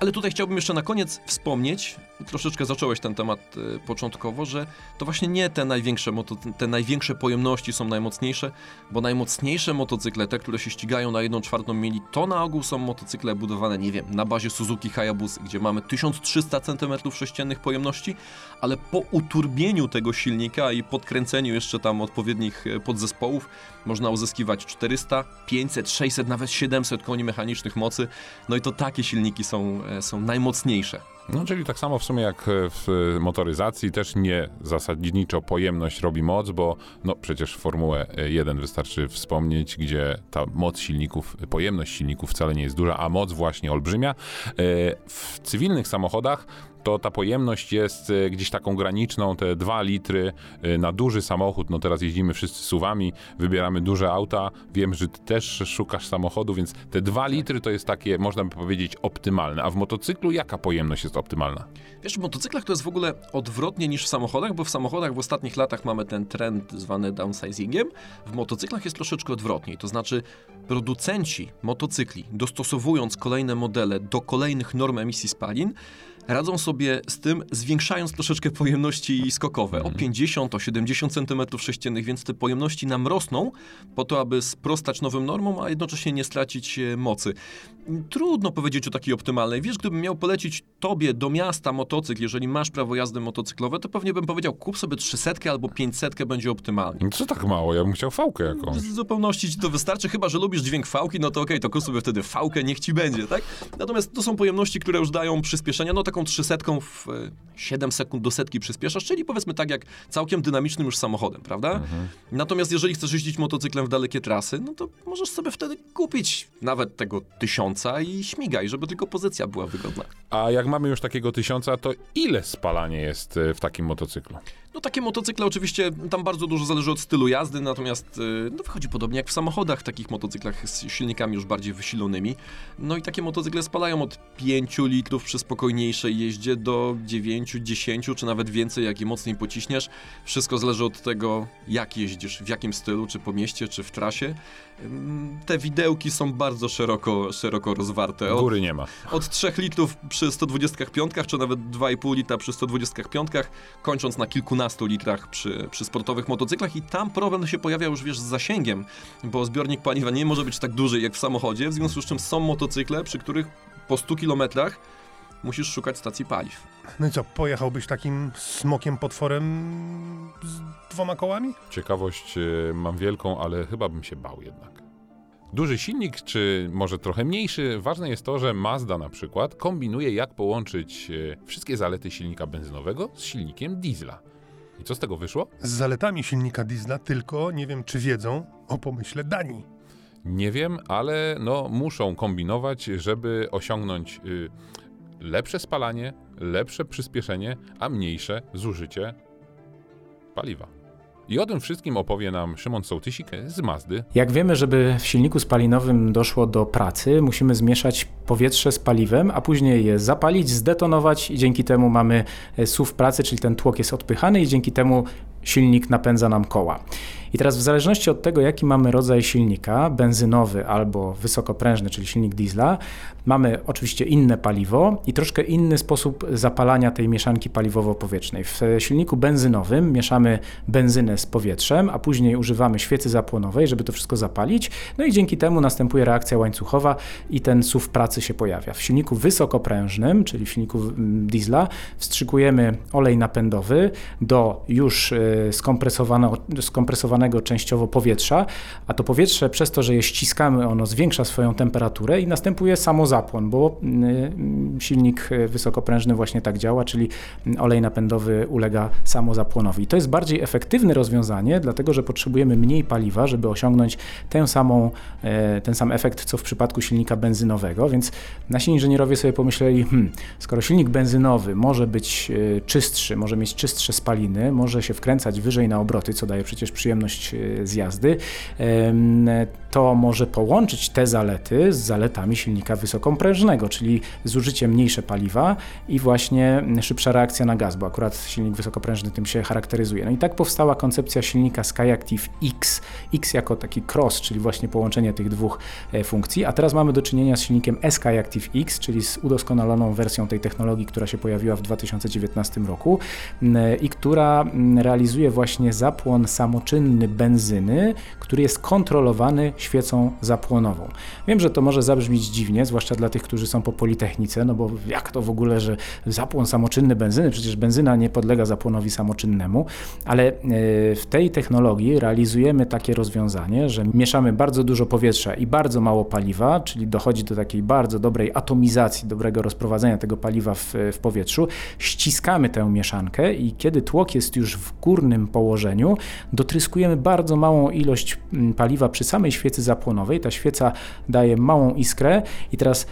Ale tutaj chciałbym jeszcze na koniec wspomnieć, troszeczkę zacząłeś ten temat y, początkowo, że to właśnie nie te największe, moto, te największe pojemności są najmocniejsze, bo najmocniejsze motocykle, te, które się ścigają na 1 czwartą mili, to na ogół są motocykle budowane, nie wiem, na bazie Suzuki Hayabusa, gdzie mamy 1300 cm3 pojemności, ale po uturbieniu tego silnika i podkręceniu jeszcze tam odpowiednich e, podzespołów można uzyskiwać 400, 500, 600, nawet 700 koni mechanicznych mocy. No i to takie silniki są, e, są najmocniejsze. No, czyli tak samo w sumie jak w motoryzacji, też nie zasadniczo pojemność robi moc, bo no przecież Formułę 1 wystarczy wspomnieć, gdzie ta moc silników, pojemność silników wcale nie jest duża, a moc właśnie olbrzymia. E, w cywilnych samochodach to ta pojemność jest e, gdzieś taką graniczną, te 2 litry e, na duży samochód. No teraz jeździmy wszyscy suwami, wybieramy duże auta. Wiem, że ty też szukasz samochodu, więc te 2 litry to jest takie, można by powiedzieć, optymalne. A w motocyklu jaka pojemność jest optymalna? Wiesz, w motocyklach to jest w ogóle odwrotnie niż w samochodach, bo w samochodach w ostatnich latach mamy ten trend zwany downsizingiem. W motocyklach jest troszeczkę odwrotnie. To znaczy producenci motocykli, dostosowując kolejne modele do kolejnych norm emisji spalin, radzą sobie z tym, zwiększając troszeczkę pojemności skokowe o 50, o 70 cm3, więc te pojemności nam rosną po to, aby sprostać nowym normom, a jednocześnie nie stracić e, mocy. Trudno powiedzieć o takiej optymalnej. Wiesz, gdybym miał polecić tobie do miasta motocykl, jeżeli masz prawo jazdy motocyklowe, to pewnie bym powiedział, kup sobie 300 albo 500 będzie optymalnie. No Co tak mało? Ja bym chciał fałkę jakąś. W zupełności ci to wystarczy, chyba że lubisz dźwięk fałki, no to okej, to kup sobie wtedy fałkę, niech ci będzie, tak? Natomiast to są pojemności, które już dają przyspieszenia, no taką 300 w e, 7 sekund do setki przyspieszasz, czyli powiedzmy tak jak całkiem dynamicznym już samochodem, prawda? Natomiast jeżeli chcesz jeździć motocyklem w dalekie trasy, no to możesz sobie wtedy kupić nawet tego tysiąca i śmigaj, żeby tylko pozycja była wygodna. A jak mamy już takiego tysiąca, to ile spalanie jest e, w takim motocyklu? No takie motocykle oczywiście, tam bardzo dużo zależy od stylu jazdy, natomiast y, no, wychodzi podobnie jak w samochodach, takich motocyklach z silnikami już bardziej wysilonymi. No i takie motocykle spalają od 5 litrów przy spokojniejszej jeździe do 9, 10 czy nawet więcej, jak je mocniej pociśniesz. Wszystko zależy od tego, jak jeździsz, w jakim stylu, czy po mieście, czy w trasie. Te widełki są bardzo szeroko, szeroko rozwarte. Od, Góry nie ma. od 3 litrów przy 125, czy nawet 2,5 litra przy 125, kończąc na kilkunastu litrach przy, przy sportowych motocyklach i tam problem się pojawia już, wiesz, z zasięgiem, bo zbiornik paliwa nie może być tak duży jak w samochodzie, w związku z czym są motocykle, przy których po 100 kilometrach musisz szukać stacji paliw. No i co, pojechałbyś takim smokiem potworem z dwoma kołami? Ciekawość e, mam wielką, ale chyba bym się bał jednak. Duży silnik, czy może trochę mniejszy, ważne jest to, że Mazda na przykład kombinuje, jak połączyć e, wszystkie zalety silnika benzynowego z silnikiem diesla. I co z tego wyszło? Z zaletami silnika diesla, tylko nie wiem, czy wiedzą o pomyśle Danii. Nie wiem, ale no muszą kombinować, żeby osiągnąć y, lepsze spalanie, lepsze przyspieszenie, a mniejsze zużycie paliwa. I o tym wszystkim opowie nam Szymon Sołtysik z Mazdy. Jak wiemy, żeby w silniku spalinowym doszło do pracy, musimy zmieszać powietrze z paliwem, a później je zapalić, zdetonować i dzięki temu mamy e, SUV pracy, czyli ten tłok jest odpychany i dzięki temu silnik napędza nam koła. I teraz w zależności od tego, jaki mamy rodzaj silnika, benzynowy albo wysokoprężny, czyli silnik diesla, mamy oczywiście inne paliwo i troszkę inny sposób zapalania tej mieszanki paliwowo-powietrznej. W silniku benzynowym mieszamy benzynę z powietrzem, a później używamy świecy zapłonowej, żeby to wszystko zapalić, no i dzięki temu następuje reakcja łańcuchowa i ten SUV pracy się pojawia. W silniku wysokoprężnym, czyli w silniku mm, diesla, wstrzykujemy olej napędowy do już y, skompresowanego, skompresowanego częściowo powietrza, a to powietrze przez to, że je ściskamy, ono zwiększa swoją temperaturę i następuje samozapłon, bo y, silnik wysokoprężny właśnie tak działa, czyli olej napędowy ulega samozapłonowi. To jest bardziej efektywne rozwiązanie, dlatego że potrzebujemy mniej paliwa, żeby osiągnąć tę samą, e, ten sam efekt, co w przypadku silnika benzynowego, więc nasi inżynierowie sobie pomyśleli, hmm, skoro silnik benzynowy może być e, czystszy, może mieć czystsze spaliny, może się wkręcać wyżej na obroty, co daje przecież przyjemność e, z jazdy, to może połączyć te zalety z zaletami silnika wysokoprężnego, czyli zużycie mniejsze paliwa i właśnie szybsza reakcja na gaz, bo akurat silnik wysokoprężny tym się charakteryzuje. No i tak powstała koncepcja silnika SkyActiv X, X jako taki cross, czyli właśnie połączenie tych dwóch e, funkcji, a teraz mamy do czynienia z silnikiem SkyActiv X, czyli z udoskonaloną wersją tej technologii, która się pojawiła w 2019 roku i która realizuje właśnie zapłon samoczynny benzyny, który jest kontrolowany świecą zapłonową. Wiem, że to może zabrzmieć dziwnie, zwłaszcza dla tych, którzy są po Politechnice, no bo jak to w ogóle, że zapłon samoczynny benzyny, przecież benzyna nie podlega zapłonowi samoczynnemu, ale e, w tej technologii realizujemy takie rozwiązanie, że mieszamy bardzo dużo powietrza i bardzo mało paliwa, czyli dochodzi do takiej bardzo dobrej atomizacji, dobrego rozprowadzenia tego paliwa w, w powietrzu, ściskamy tę mieszankę i kiedy tłok jest już w górnym położeniu, dotryskujemy bardzo małą ilość mm, paliwa przy samej świecy zapłonowej. Ta świeca daje małą iskrę i teraz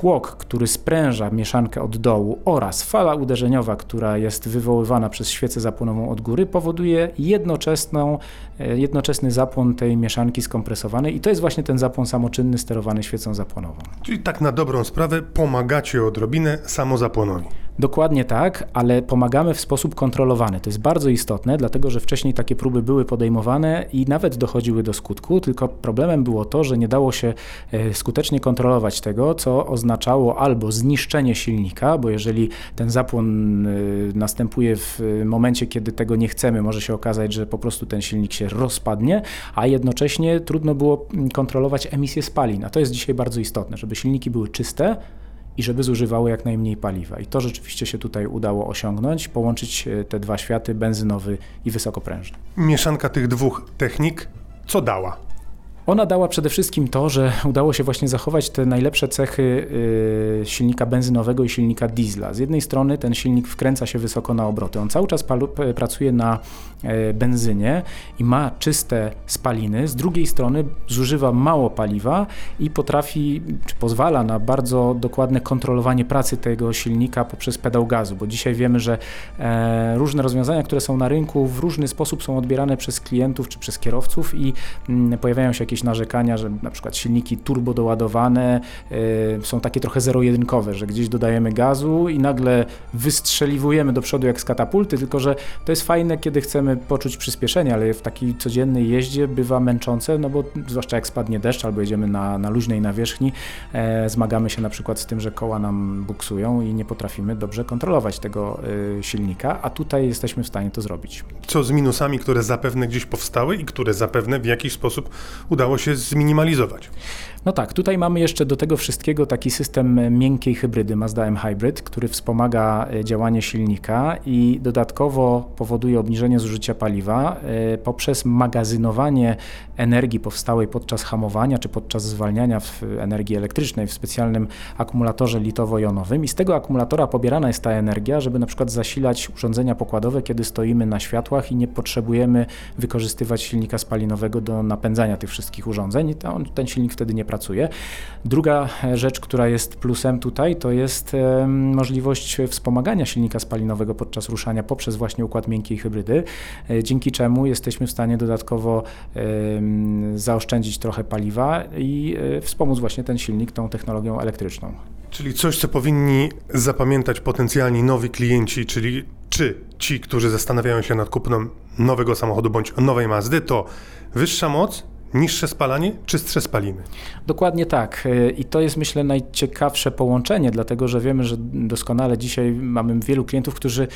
tłok, który spręża mieszankę od dołu oraz fala uderzeniowa, która jest wywoływana przez świecę zapłonową od góry, powoduje jednoczesną, e, jednoczesny zapłon tej mieszanki skompresowanej i to jest właśnie ten zapłon samoczynny sterowany świecą zapłonową. Czyli tak na dobrą sprawę pomagacie odrobinę samozapłonowi. Dokładnie tak, ale pomagamy w sposób kontrolowany. To jest bardzo istotne, dlatego że wcześniej takie próby były podejmowane i nawet dochodziły do skutku, tylko problemem było to, że nie dało się e, skutecznie kontrolować tego, co oznaczało albo zniszczenie silnika, bo jeżeli ten zapłon e, następuje w momencie, kiedy tego nie chcemy, może się okazać, że po prostu ten silnik się rozpadnie, a jednocześnie trudno było kontrolować emisję spalin. A to jest dzisiaj bardzo istotne, żeby silniki były czyste, i żeby zużywały jak najmniej paliwa. I to rzeczywiście się tutaj udało osiągnąć, połączyć e, te dwa światy, benzynowy i wysokoprężny. Mieszanka tych dwóch technik co dała? Ona dała przede wszystkim to, że udało się właśnie zachować te najlepsze cechy y, silnika benzynowego i silnika diesla. Z jednej strony ten silnik wkręca się wysoko na obroty. On cały czas pracuje na e, benzynie i ma czyste spaliny. Z drugiej strony zużywa mało paliwa i potrafi, czy pozwala na bardzo dokładne kontrolowanie pracy tego silnika poprzez pedał gazu, bo dzisiaj wiemy, że e, różne rozwiązania, które są na rynku w różny sposób są odbierane przez klientów czy przez kierowców i mm, pojawiają się jakieś jakieś narzekania, że na przykład silniki turbo doładowane y, są takie trochę zero-jedynkowe, że gdzieś dodajemy gazu i nagle wystrzeliwujemy do przodu jak z katapulty, tylko że to jest fajne, kiedy chcemy poczuć przyspieszenie, ale w takiej codziennej jeździe bywa męczące, no bo zwłaszcza jak spadnie deszcz albo jedziemy na, na luźnej nawierzchni, e, zmagamy się na przykład z tym, że koła nam buksują i nie potrafimy dobrze kontrolować tego y, silnika, a tutaj jesteśmy w stanie to zrobić. Co z minusami, które zapewne gdzieś powstały i które zapewne w jakiś sposób udało udało się zminimalizować. No tak, tutaj mamy jeszcze do tego wszystkiego taki system miękkiej hybrydy Mazda M Hybrid, który wspomaga e, działanie silnika i dodatkowo powoduje obniżenie zużycia paliwa e, poprzez magazynowanie energii powstałej podczas hamowania czy podczas zwalniania w energii elektrycznej w specjalnym akumulatorze litowo-jonowym i z tego akumulatora pobierana jest ta energia, żeby na przykład zasilać urządzenia pokładowe, kiedy stoimy na światłach i nie potrzebujemy wykorzystywać silnika spalinowego do napędzania tych wszystkich urządzeń. Ten silnik wtedy nie pracuje. Druga rzecz, która jest plusem tutaj, to jest możliwość wspomagania silnika spalinowego podczas ruszania poprzez właśnie układ miękkiej hybrydy, e, dzięki czemu jesteśmy w stanie dodatkowo zaoszczędzić trochę paliwa i e, wspomóc właśnie ten silnik tą technologią elektryczną. Czyli coś, co powinni zapamiętać potencjalni nowi klienci, czyli czy ci, którzy zastanawiają się nad kupnem nowego samochodu bądź nowej Mazdy, to wyższa moc, Niższe spalanie, czystsze spaliny. Dokładnie tak. E, I to jest myślę najciekawsze połączenie, dlatego że wiemy, że doskonale dzisiaj mamy wielu klientów, którzy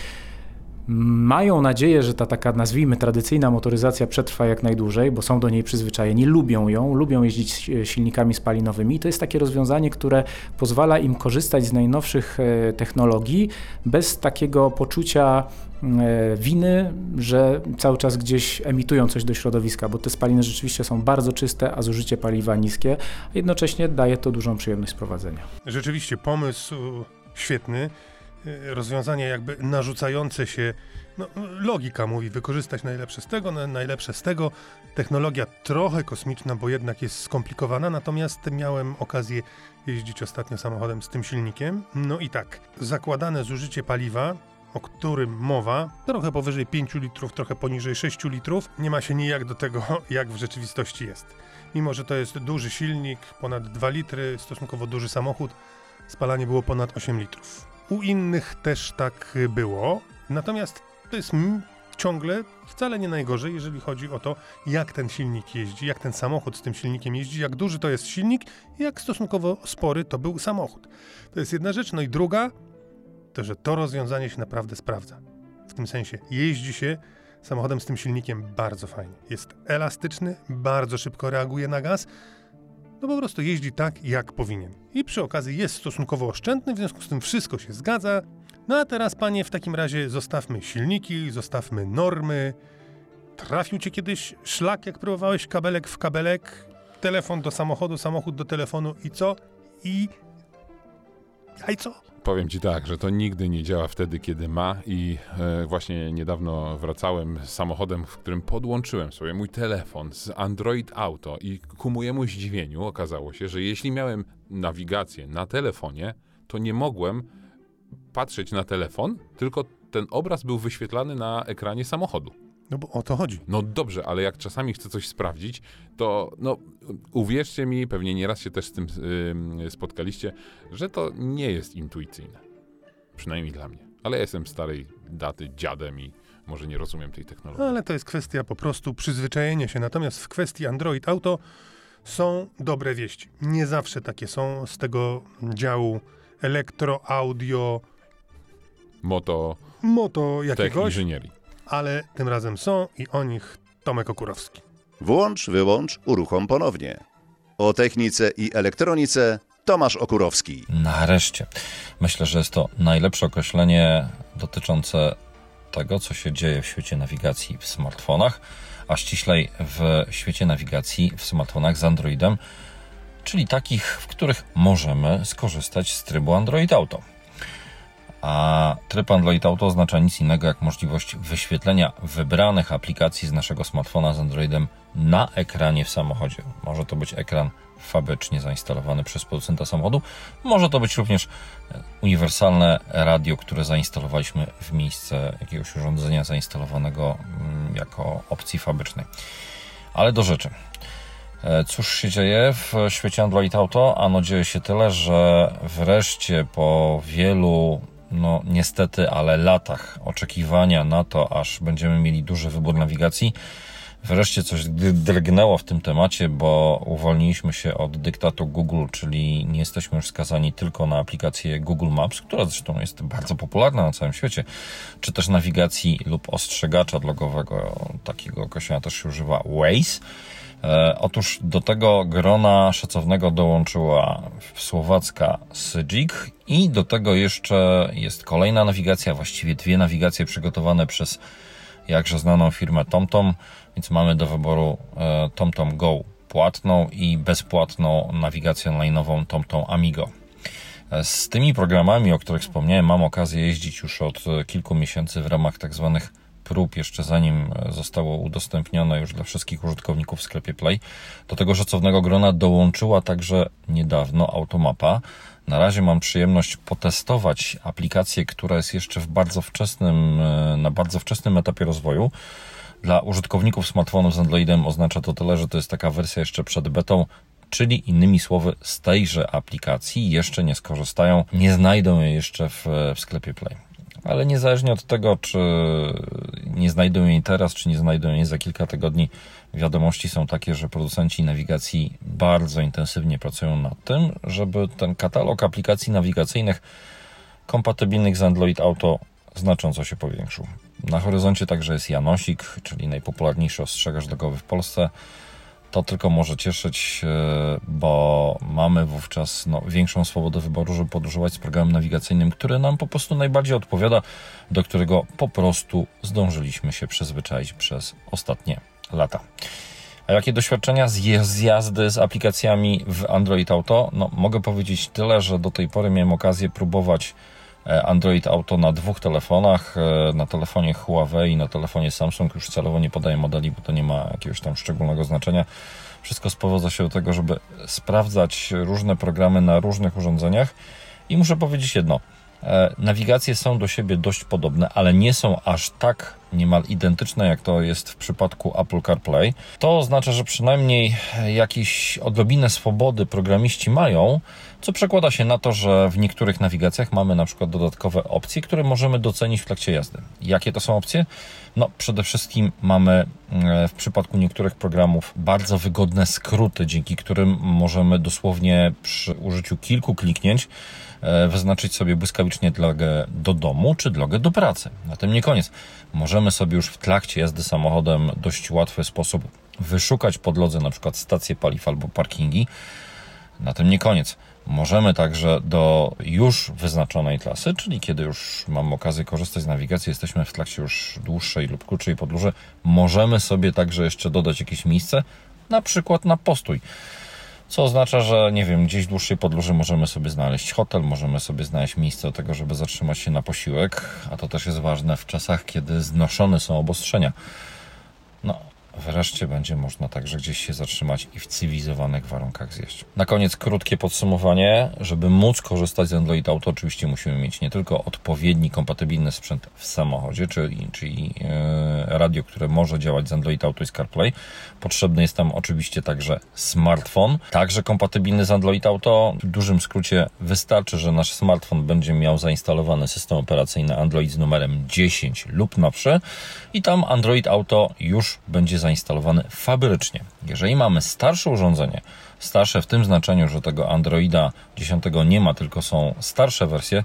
mają nadzieję, że ta taka, nazwijmy, tradycyjna motoryzacja przetrwa jak najdłużej, bo są do niej przyzwyczajeni, lubią ją, lubią jeździć silnikami spalinowymi. I to jest takie rozwiązanie, które pozwala im korzystać z najnowszych e, technologii bez takiego poczucia winy, że cały czas gdzieś emitują coś do środowiska, bo te spaliny rzeczywiście są bardzo czyste, a zużycie paliwa niskie, a jednocześnie daje to dużą przyjemność prowadzenia. Rzeczywiście pomysł świetny. E, rozwiązanie jakby narzucające się, no, logika mówi, wykorzystać najlepsze z tego, najlepsze z tego. Technologia trochę kosmiczna, bo jednak jest skomplikowana, natomiast miałem okazję jeździć ostatnio samochodem z tym silnikiem. No i tak, zakładane zużycie paliwa o którym mowa, trochę powyżej 5 litrów, trochę poniżej 6 litrów, nie ma się nijak do tego, jak w rzeczywistości jest. Mimo, że to jest duży silnik, ponad 2 litry, stosunkowo duży samochód, spalanie było ponad 8 litrów. U innych też tak było, natomiast to jest ciągle wcale nie najgorzej, jeżeli chodzi o to, jak ten silnik jeździ, jak ten samochód z tym silnikiem jeździ, jak duży to jest silnik jak stosunkowo spory to był samochód. To jest jedna rzecz. No i druga, to że to rozwiązanie się naprawdę sprawdza. W tym sensie jeździ się samochodem z tym silnikiem bardzo fajnie. Jest elastyczny, bardzo szybko reaguje na gaz. No po prostu jeździ tak, jak powinien. I przy okazji jest stosunkowo oszczędny, w związku z tym wszystko się zgadza. No a teraz, panie, w takim razie zostawmy silniki, zostawmy normy. Trafił cię kiedyś szlak, jak próbowałeś kabelek w kabelek, telefon do samochodu, samochód do telefonu i co? I... A i co? Powiem ci tak, że to nigdy nie działa wtedy, kiedy ma i e, właśnie niedawno wracałem samochodem, w którym podłączyłem sobie mój telefon z Android Auto i ku mojemu zdziwieniu okazało się, że jeśli miałem nawigację na telefonie, to nie mogłem patrzeć na telefon, tylko ten obraz był wyświetlany na ekranie samochodu. No bo o to chodzi. No dobrze, ale jak czasami chcę coś sprawdzić, to no uwierzcie mi, pewnie nieraz się też z tym yy, spotkaliście, że to nie jest intuicyjne. Przynajmniej dla mnie. Ale ja jestem starej daty dziadem i może nie rozumiem tej technologii. No, ale to jest kwestia po prostu przyzwyczajenia się. Natomiast w kwestii Android Auto są dobre wieści. Nie zawsze takie są z tego działu elektro, audio, moto, moto jakiegoś, inżynierii. Ale tym razem są i o nich Tomek Okurowski. Włącz, wyłącz, uruchom ponownie. O technice i elektronice Tomasz Okurowski. Nareszcie. Myślę, że jest to najlepsze określenie dotyczące tego, co się dzieje w świecie nawigacji w smartfonach, a ściślej w świecie nawigacji w smartfonach z Androidem, czyli takich, w których możemy skorzystać z trybu Android Auto. A tryb Android Auto oznacza nic innego jak możliwość wyświetlenia wybranych aplikacji z naszego smartfona z Androidem na ekranie w samochodzie. Może to być ekran fabrycznie zainstalowany przez producenta samochodu, może to być również e, uniwersalne radio, które zainstalowaliśmy w miejsce jakiegoś urządzenia zainstalowanego mm, jako opcji fabrycznej. Ale do rzeczy. E, cóż się dzieje w świecie Android Auto? Ano dzieje się tyle, że wreszcie po wielu, no niestety, ale latach oczekiwania na to, aż będziemy mieli duży wybór nawigacji, wreszcie coś drgnęło w tym temacie, bo uwolniliśmy się od dyktatu Google, czyli nie jesteśmy już skazani tylko na aplikację Google Maps, która zresztą jest bardzo popularna na całym świecie, czy też nawigacji lub ostrzegacza drogowego, takiego określenia też się używa Waze. E, otóż do tego grona szacownego dołączyła słowacka Sygic i do tego jeszcze jest kolejna nawigacja, właściwie dwie nawigacje przygotowane przez jakże znaną firmę TomTom, więc mamy do wyboru e, TomTom Go płatną i bezpłatną nawigację online'ową TomTom Amigo. E, z tymi programami, o których wspomniałem, mam okazję jeździć już od kilku miesięcy w ramach tak zwanych prób, jeszcze zanim e, zostało udostępnione już dla wszystkich użytkowników w sklepie Play. Do tego szacownego grona dołączyła także niedawno Automapa. Na razie mam przyjemność potestować aplikację, która jest jeszcze w bardzo wczesnym, e, na bardzo wczesnym etapie rozwoju. Dla użytkowników smartfonów z Androidem oznacza to tyle, że to jest taka wersja jeszcze przed betą, czyli innymi słowy z tejże aplikacji jeszcze nie skorzystają, nie znajdą jej jeszcze w, w sklepie Play ale niezależnie od tego, czy nie znajdą jej teraz, czy nie znajdą jej za kilka tygodni, wiadomości są takie, że producenci nawigacji bardzo intensywnie pracują nad tym, żeby ten katalog aplikacji nawigacyjnych kompatybilnych z Android Auto znacząco się powiększył. Na horyzoncie także jest Janosik, czyli najpopularniejszy ostrzegarz drogowy w Polsce to tylko może cieszyć, e, bo mamy wówczas no, większą swobodę wyboru, żeby podróżować z programem nawigacyjnym, który nam po prostu najbardziej odpowiada, do którego po prostu zdążyliśmy się przyzwyczaić przez ostatnie lata. A jakie doświadczenia z jazdy z aplikacjami w Android Auto? No, mogę powiedzieć tyle, że do tej pory miałem okazję próbować Android Auto na dwóch telefonach, e, na telefonie Huawei i na telefonie Samsung. Już celowo nie podaję modeli, bo to nie ma jakiegoś tam szczególnego znaczenia. Wszystko sprowadza się do tego, żeby sprawdzać różne programy na różnych urządzeniach. I muszę powiedzieć jedno. E, Nawigacje są do siebie dość podobne, ale nie są aż tak niemal identyczne, jak to jest w przypadku Apple CarPlay. To oznacza, że przynajmniej jakieś odrobinę swobody programiści mają, co przekłada się na to, że w niektórych nawigacjach mamy na przykład dodatkowe opcje, które możemy docenić w trakcie jazdy. Jakie to są opcje? No, przede wszystkim mamy e, w przypadku niektórych programów bardzo wygodne skróty, dzięki którym możemy dosłownie przy użyciu kilku kliknięć e, wyznaczyć sobie błyskawicznie drogę do domu czy drogę do pracy. Na tym nie koniec. Możemy sobie już w trakcie jazdy samochodem dość łatwy sposób wyszukać po drodze na przykład stacje paliw albo parkingi. Na tym nie koniec. Możemy także do już wyznaczonej trasy, czyli kiedy już mamy okazję korzystać z nawigacji, jesteśmy w trakcie już dłuższej lub krótszej podróży, możemy sobie także jeszcze dodać jakieś miejsce, na przykład na postój. Co oznacza, że nie wiem, gdzieś w dłuższej podróży możemy sobie znaleźć hotel, możemy sobie znaleźć miejsce do tego, żeby zatrzymać się na posiłek, a to też jest ważne w czasach, kiedy znoszone są obostrzenia. Wreszcie będzie można także gdzieś się zatrzymać i w cywilizowanych warunkach zjeść. Na koniec krótkie podsumowanie. Żeby móc korzystać z Android Auto, oczywiście musimy mieć nie tylko odpowiedni, kompatybilny sprzęt w samochodzie, czyli, czyli e, radio, które może działać z Android Auto i z CarPlay. Potrzebny jest tam oczywiście także smartfon, także kompatybilny z Android Auto. W dużym skrócie wystarczy, że nasz smartfon będzie miał zainstalowany system operacyjny Android z numerem 10 lub nowszy i tam Android Auto już będzie zainstalowany fabrycznie. Jeżeli mamy starsze urządzenie, starsze w tym znaczeniu, że tego Androida 10 nie ma, tylko są starsze wersje,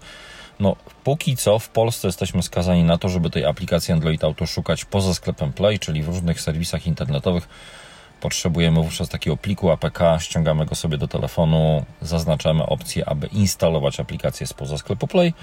no póki co w Polsce jesteśmy skazani na to, żeby tej aplikacji Android Auto szukać poza sklepem Play, czyli w różnych serwisach internetowych. Potrzebujemy wówczas takiego pliku APK, ściągamy go sobie do telefonu, zaznaczamy opcję, aby instalować aplikację spoza sklepu Play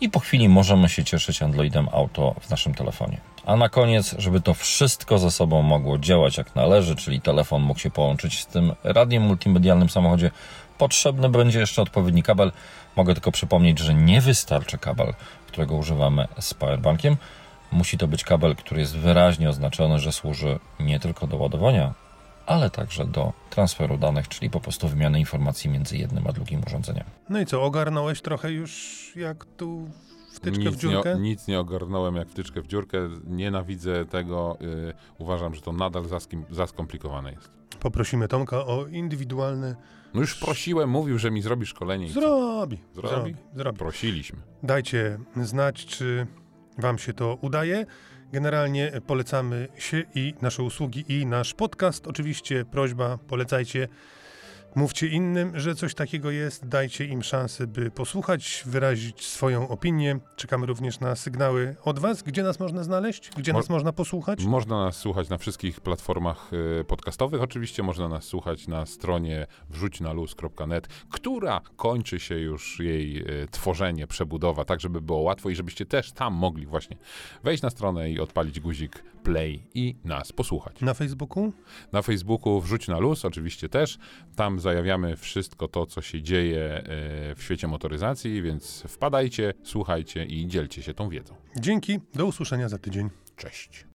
i po chwili możemy się cieszyć Androidem Auto w naszym telefonie. A na koniec, żeby to wszystko ze sobą mogło działać jak należy, czyli telefon mógł się połączyć z tym radiem multimedialnym w samochodzie, potrzebny będzie jeszcze odpowiedni kabel. Mogę tylko przypomnieć, że nie wystarczy kabel, którego używamy z powerbankiem. Musi to być kabel, który jest wyraźnie oznaczony, że służy nie tylko do ładowania, ale także do transferu danych, czyli po prostu wymiany informacji między jednym a drugim urządzeniem. No i co, ogarnąłeś trochę już jak tu wtyczkę w Nic nie, dziurkę? nic nie ogarnąłem jak wtyczkę w dziurkę. Nienawidzę tego. y, uważam, że to nadal za, skim- za skomplikowane jest. Poprosimy Tomka o indywidualne... No już prosiłem, mówił, że mi zrobi szkolenie. Zrobi, Zrobi? zrobi, zrobi. Prosiliśmy. Dajcie znać, czy Wam się to udaje. Generalnie polecamy się i nasze usługi, i nasz podcast. Oczywiście prośba, polecajcie. Mówcie innym, że coś takiego jest. Dajcie im szansę, by posłuchać, wyrazić swoją opinię. Czekamy również na sygnały od Was. Gdzie nas można znaleźć? Gdzie Mo- nas można posłuchać? Można nas słuchać na wszystkich platformach y, podcastowych. Oczywiście można nas słuchać na stronie wrzućnaluz.net, która kończy się już jej y, tworzenie, przebudowa, tak żeby było łatwo i żebyście też tam mogli właśnie wejść na stronę i odpalić guzik play i nas posłuchać. Na Facebooku? Na Facebooku wrzuć na luz, oczywiście też. Tam zajawiamy wszystko to, co się dzieje e, w świecie motoryzacji, więc wpadajcie, słuchajcie i dzielcie się tą wiedzą. Dzięki. Do usłyszenia za tydzień. Cześć.